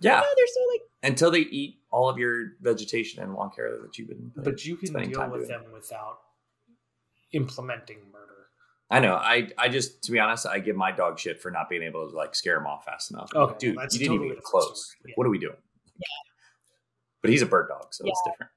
yeah, No, they're so like until they eat all of your vegetation and lawn care that you've been. But you can deal with doing. them without implementing murder. I know. I I just to be honest, I give my dog shit for not being able to like scare him off fast enough. I'm like, Okay, dude, that's you didn't totally even get close. story. Like, What are we doing? Yeah. But he's a bird dog, so it's Yeah. different.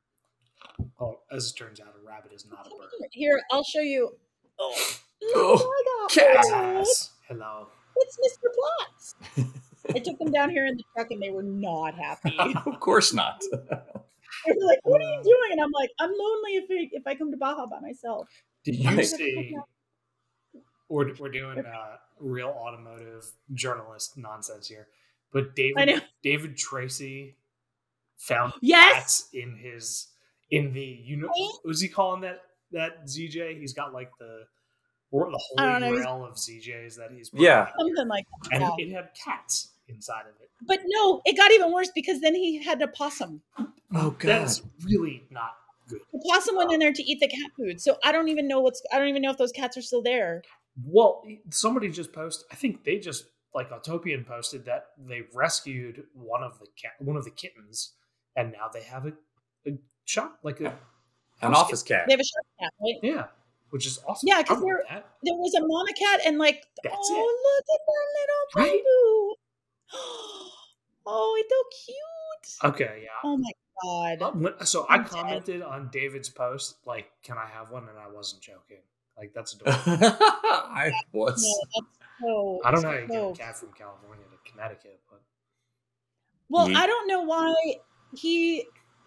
Oh, as it turns out, a rabbit is not a bird. here, I'll show you. Oh, Oh, look, oh, I got cat. one. Yes. Hello. It's Mr. Plotz. I took them down here in the truck and they were not happy. of course not. They were like, "What are you doing?" And I'm like, "I'm lonely if I, if I come to Baja by myself." Did you Nice. see? We're, we're doing uh, real automotive journalist nonsense here, but David David Tracy found Yes. cats in his in the you know was he calling that that ZJ? He's got like the or the holy know, grail of ZJs that he's Yeah. Something like that. and Yeah. it had cats inside of it. But no, it got even worse because then he had a possum. Oh god, That's really not good. The possum went in there to eat the cat food. So I don't even know what's. I don't even know if those cats are still there. Well, somebody just posted. I think they just like Autopian posted that they rescued one of the cat, one of the kittens, and now they have a, a shop like a An office cat. They have a shark cat, right? Yeah, which is awesome. Yeah, because want. There was a mama cat and like, That's oh look at that little Right? boo. Oh, it's so cute. Okay, yeah. Oh my god. Uh, when- So I I'm dead. commented on David's post, like, "Can I have one?" And I wasn't joking. Like, that's adorable. I was. that's so. I don't know how you get a cat from California to Connecticut, but Well, Yeet. I don't know why he.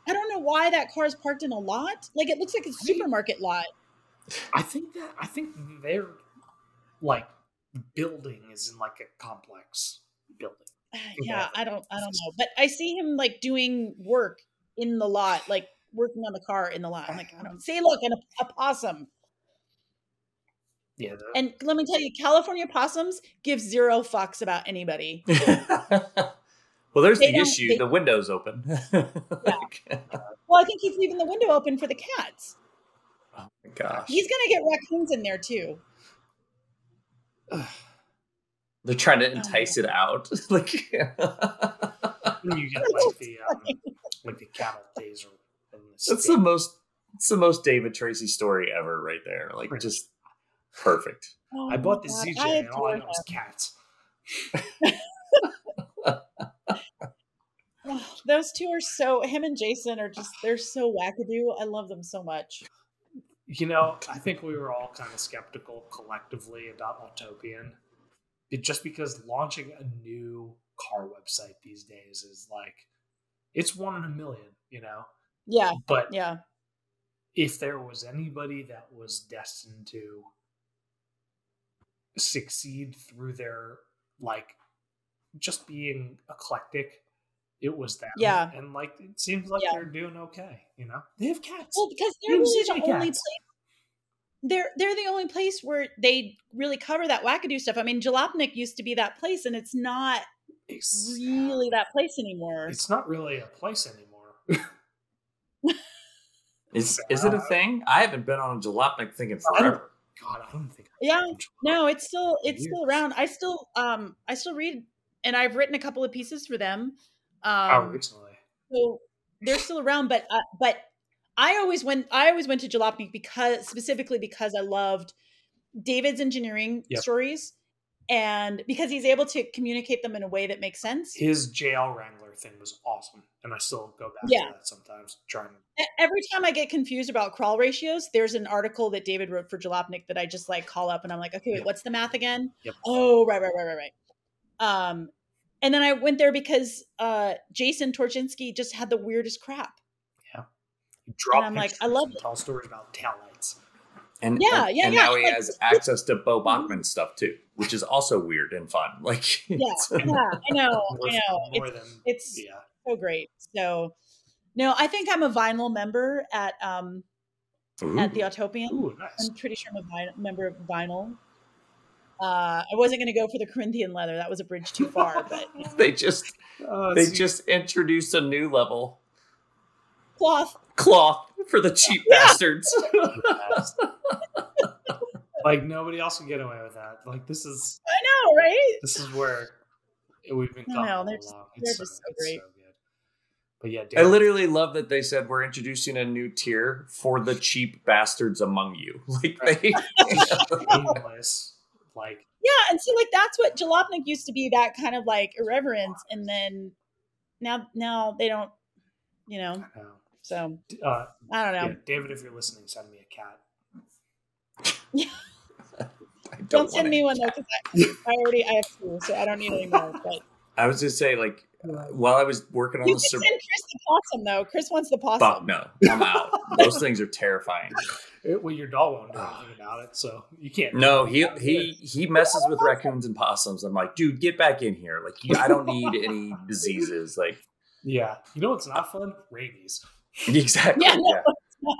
I don't know why that car is parked in a lot. Like it looks like a supermarket lot. I think that I think their like building is in like a complex building. yeah, I don't. I don't know. But I see him like doing work in the lot, like working on the car in the lot. I'm like, I don't see. Look, and a, a possum. Yeah, the, And let me tell you, California possums give zero fucks about anybody. well, there's They the issue. they- the window's open. Like, Well, I think he's leaving the window open for the cats. oh my gosh. He's gonna get raccoons in there too. They're trying Oh to entice it out. like you get like the um, like the cattle taser. And the that's the most it's the most David Tracy story ever right there. Like Pretty just perfect. Oh I bought the my ZJ I and all I know is cats. Those two are so. Him and Jason are just. They're so wackadoo. I love them so much. You know, I think we were all kind of skeptical collectively about Autopian. It, just because launching a new car website these days is like it's one in a million, you know. Yeah, But yeah, if there was anybody that was destined to succeed through their like just being eclectic, it was them. Yeah. And like it seems like Yeah. they're doing okay, you know? They have cats. Well, because they're Even really the only place. They're they're the only place where they really cover that wackadoo stuff. I mean, Jalopnik used to be that place, and it's not It's, really that place anymore. it's not really a place anymore. Is is it a thing? I haven't been on a jalopnik thing in forever. God, I don't think. I Yeah, No, it's still it's still around. I still um I still read, and I've written a couple of pieces for them. Oh, Um, recently. so they're still around, but uh, but I always went I always went to Jalopnik because specifically because I loved David's engineering Yep. stories, and because he's able to communicate them in a way that makes sense. His JL Wrangler thing was awesome, and I still go back Yeah. to that sometimes. Trying. Every time I get confused about crawl ratios, there's an article that David wrote for Jalopnik that I just like call up and I'm like, okay, wait, Yep. what's the math again? Yep. Oh, right, right, right, right, right. Um, and then I went there because uh, Jason Torchinsky just had the weirdest crap. Yeah, drop And I'm like, I love it. Tell stories about taillights. And Yeah, and, yeah, and yeah, now he like- has access to Bo Bachman stuff too, which is also weird and fun. Like Yeah, yeah, I know, More, I know. more It's than it's yeah. so great. So, no, I think I'm a vinyl member at um at the Autopian. Ooh, nice. I'm pretty sure I'm a vinyl, member of vinyl. Uh, I wasn't going to go for the Corinthian leather. That was a bridge too far, but They just Uh, they see, just introduced a new level cloth. cloth for the cheap bastards. Yes. like nobody else can get away with that. Like this is I know, right? this is where we've been I coming know, all they're just- along. they're It's just so it's great. good. But yeah, I literally love that they said we're introducing a new tier for the cheap bastards among you. Like they aimless. Like Yeah, and so like that's what Jalopnik used to be that kind of like irreverence, and then now now they don't, you know. uh, So uh, I don't know. yeah, David, if you're listening, send me a cat. I Don't, don't send me one though, because I, I already I have two, so I don't need any more. But I was just saying, like, uh, while I was working on you the can sur- send Chris the possum though. Chris wants the possum. fuck no, I'm out. Those things are terrifying. It, well, your dog won't do anything about it, so you can't. No, he he he messes with raccoons and possums. I'm like, dude, get back in here. Like, you- I don't need any diseases. Like, Yeah, you know what's not fun? Rabies. exactly. Yeah, Yeah, no.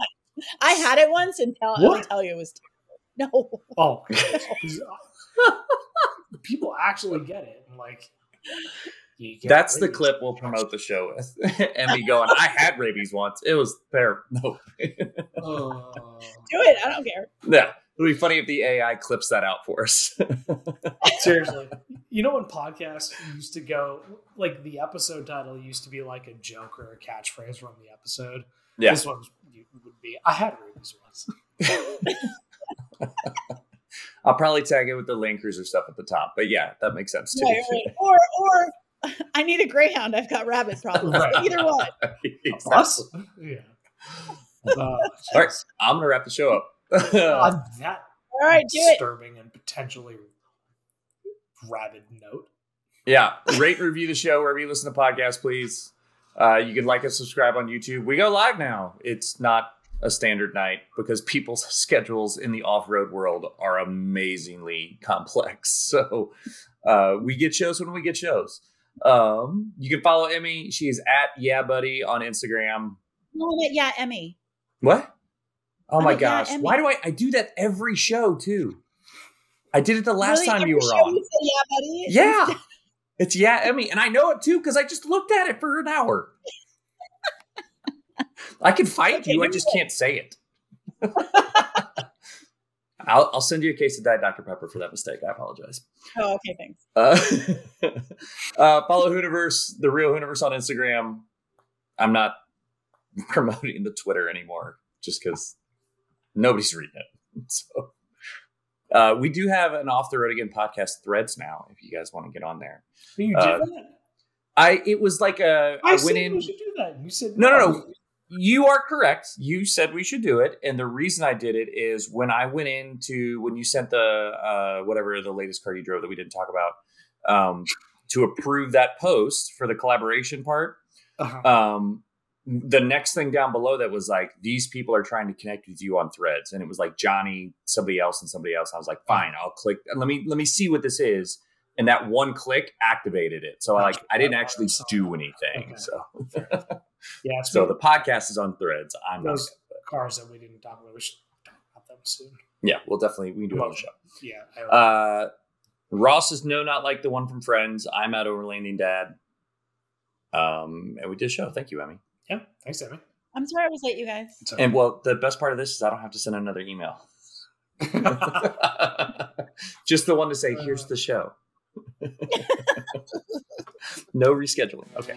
I had it once, and tell I will tell you it was terrible. no. Oh, uh, people actually get it. and like, you get That's the clip we'll promote the show with. and me going, I had rabies once. It was there. No, Oh. Do it. I don't care. yeah. It'll be funny if the AI clips that out for us. Seriously, you know when podcasts used to go like the episode title used to be like a joke or a catchphrase from the episode. Yeah. This one would be I had rabies once. I'll probably tag it with the Land Cruiser stuff at the top. But yeah, that makes sense too. Right, right. Or or I need a greyhound. I've got rabbit problems. Right. Either one. exactly. Us? Yeah. Uh, All right, I'm gonna wrap the show up. on that All right, do it. disturbing and potentially rabid note. yeah, rate and review the show wherever you listen to podcasts, please. Uh, you can like and subscribe on YouTube. We go live now. It's not a standard night because people's schedules in the off-road world are amazingly complex. So uh, we get shows when we get shows. Um, you can follow Emme. She is at Yeah Buddy on Instagram. Yeah, Emme. What? Oh my Yeah gosh! Emme. Why do I? I do that every show too. I did it the last Really? time Every you were on. you yeah, buddy. Yeah. It's yeah, Emme. And I know it too because I just looked at it for an hour. I can fight Okay, you, I just can't say it. I'll, I'll send you a case of Diet Dr. Pepper for that mistake. I apologize. Oh, okay, thanks. Uh, uh, follow Hooniverse, the real Hooniverse on Instagram. I'm not promoting the Twitter anymore just because nobody's reading it. So uh, we do have an off the road again podcast threads now if you guys want to get on there. You Uh, did that? I it was like a I, I, said went in. we should do that. You said No, no, no. You are correct. You said we should do it, and the reason I did it is when I went into when you sent the uh, whatever the latest car you drove that we didn't talk about um, to approve that post for the collaboration part. Uh-huh. Um, the next thing down below that was like these people are trying to connect with you on Threads, and it was like Johnny, somebody else, and somebody else. I was like, fine, I'll click. Let me let me see what this is. And that one click activated it. So I like I didn't actually do anything. Okay. So yeah, so the podcast is on Threads. I'm not. those cars that we didn't talk about. We should talk about them soon. Yeah, we'll definitely we can do it on the show. Yeah. I, Uh, Ross is no, not like the one from Friends. I'm at Overlanding Dad. Um, and we did a show. Thank you, Emme. yeah. Thanks, Emme. I'm sorry I was late, you guys. It's And well, the best part of this is I don't have to send another email. Just the one to say, "Here's the show." no rescheduling. Okay.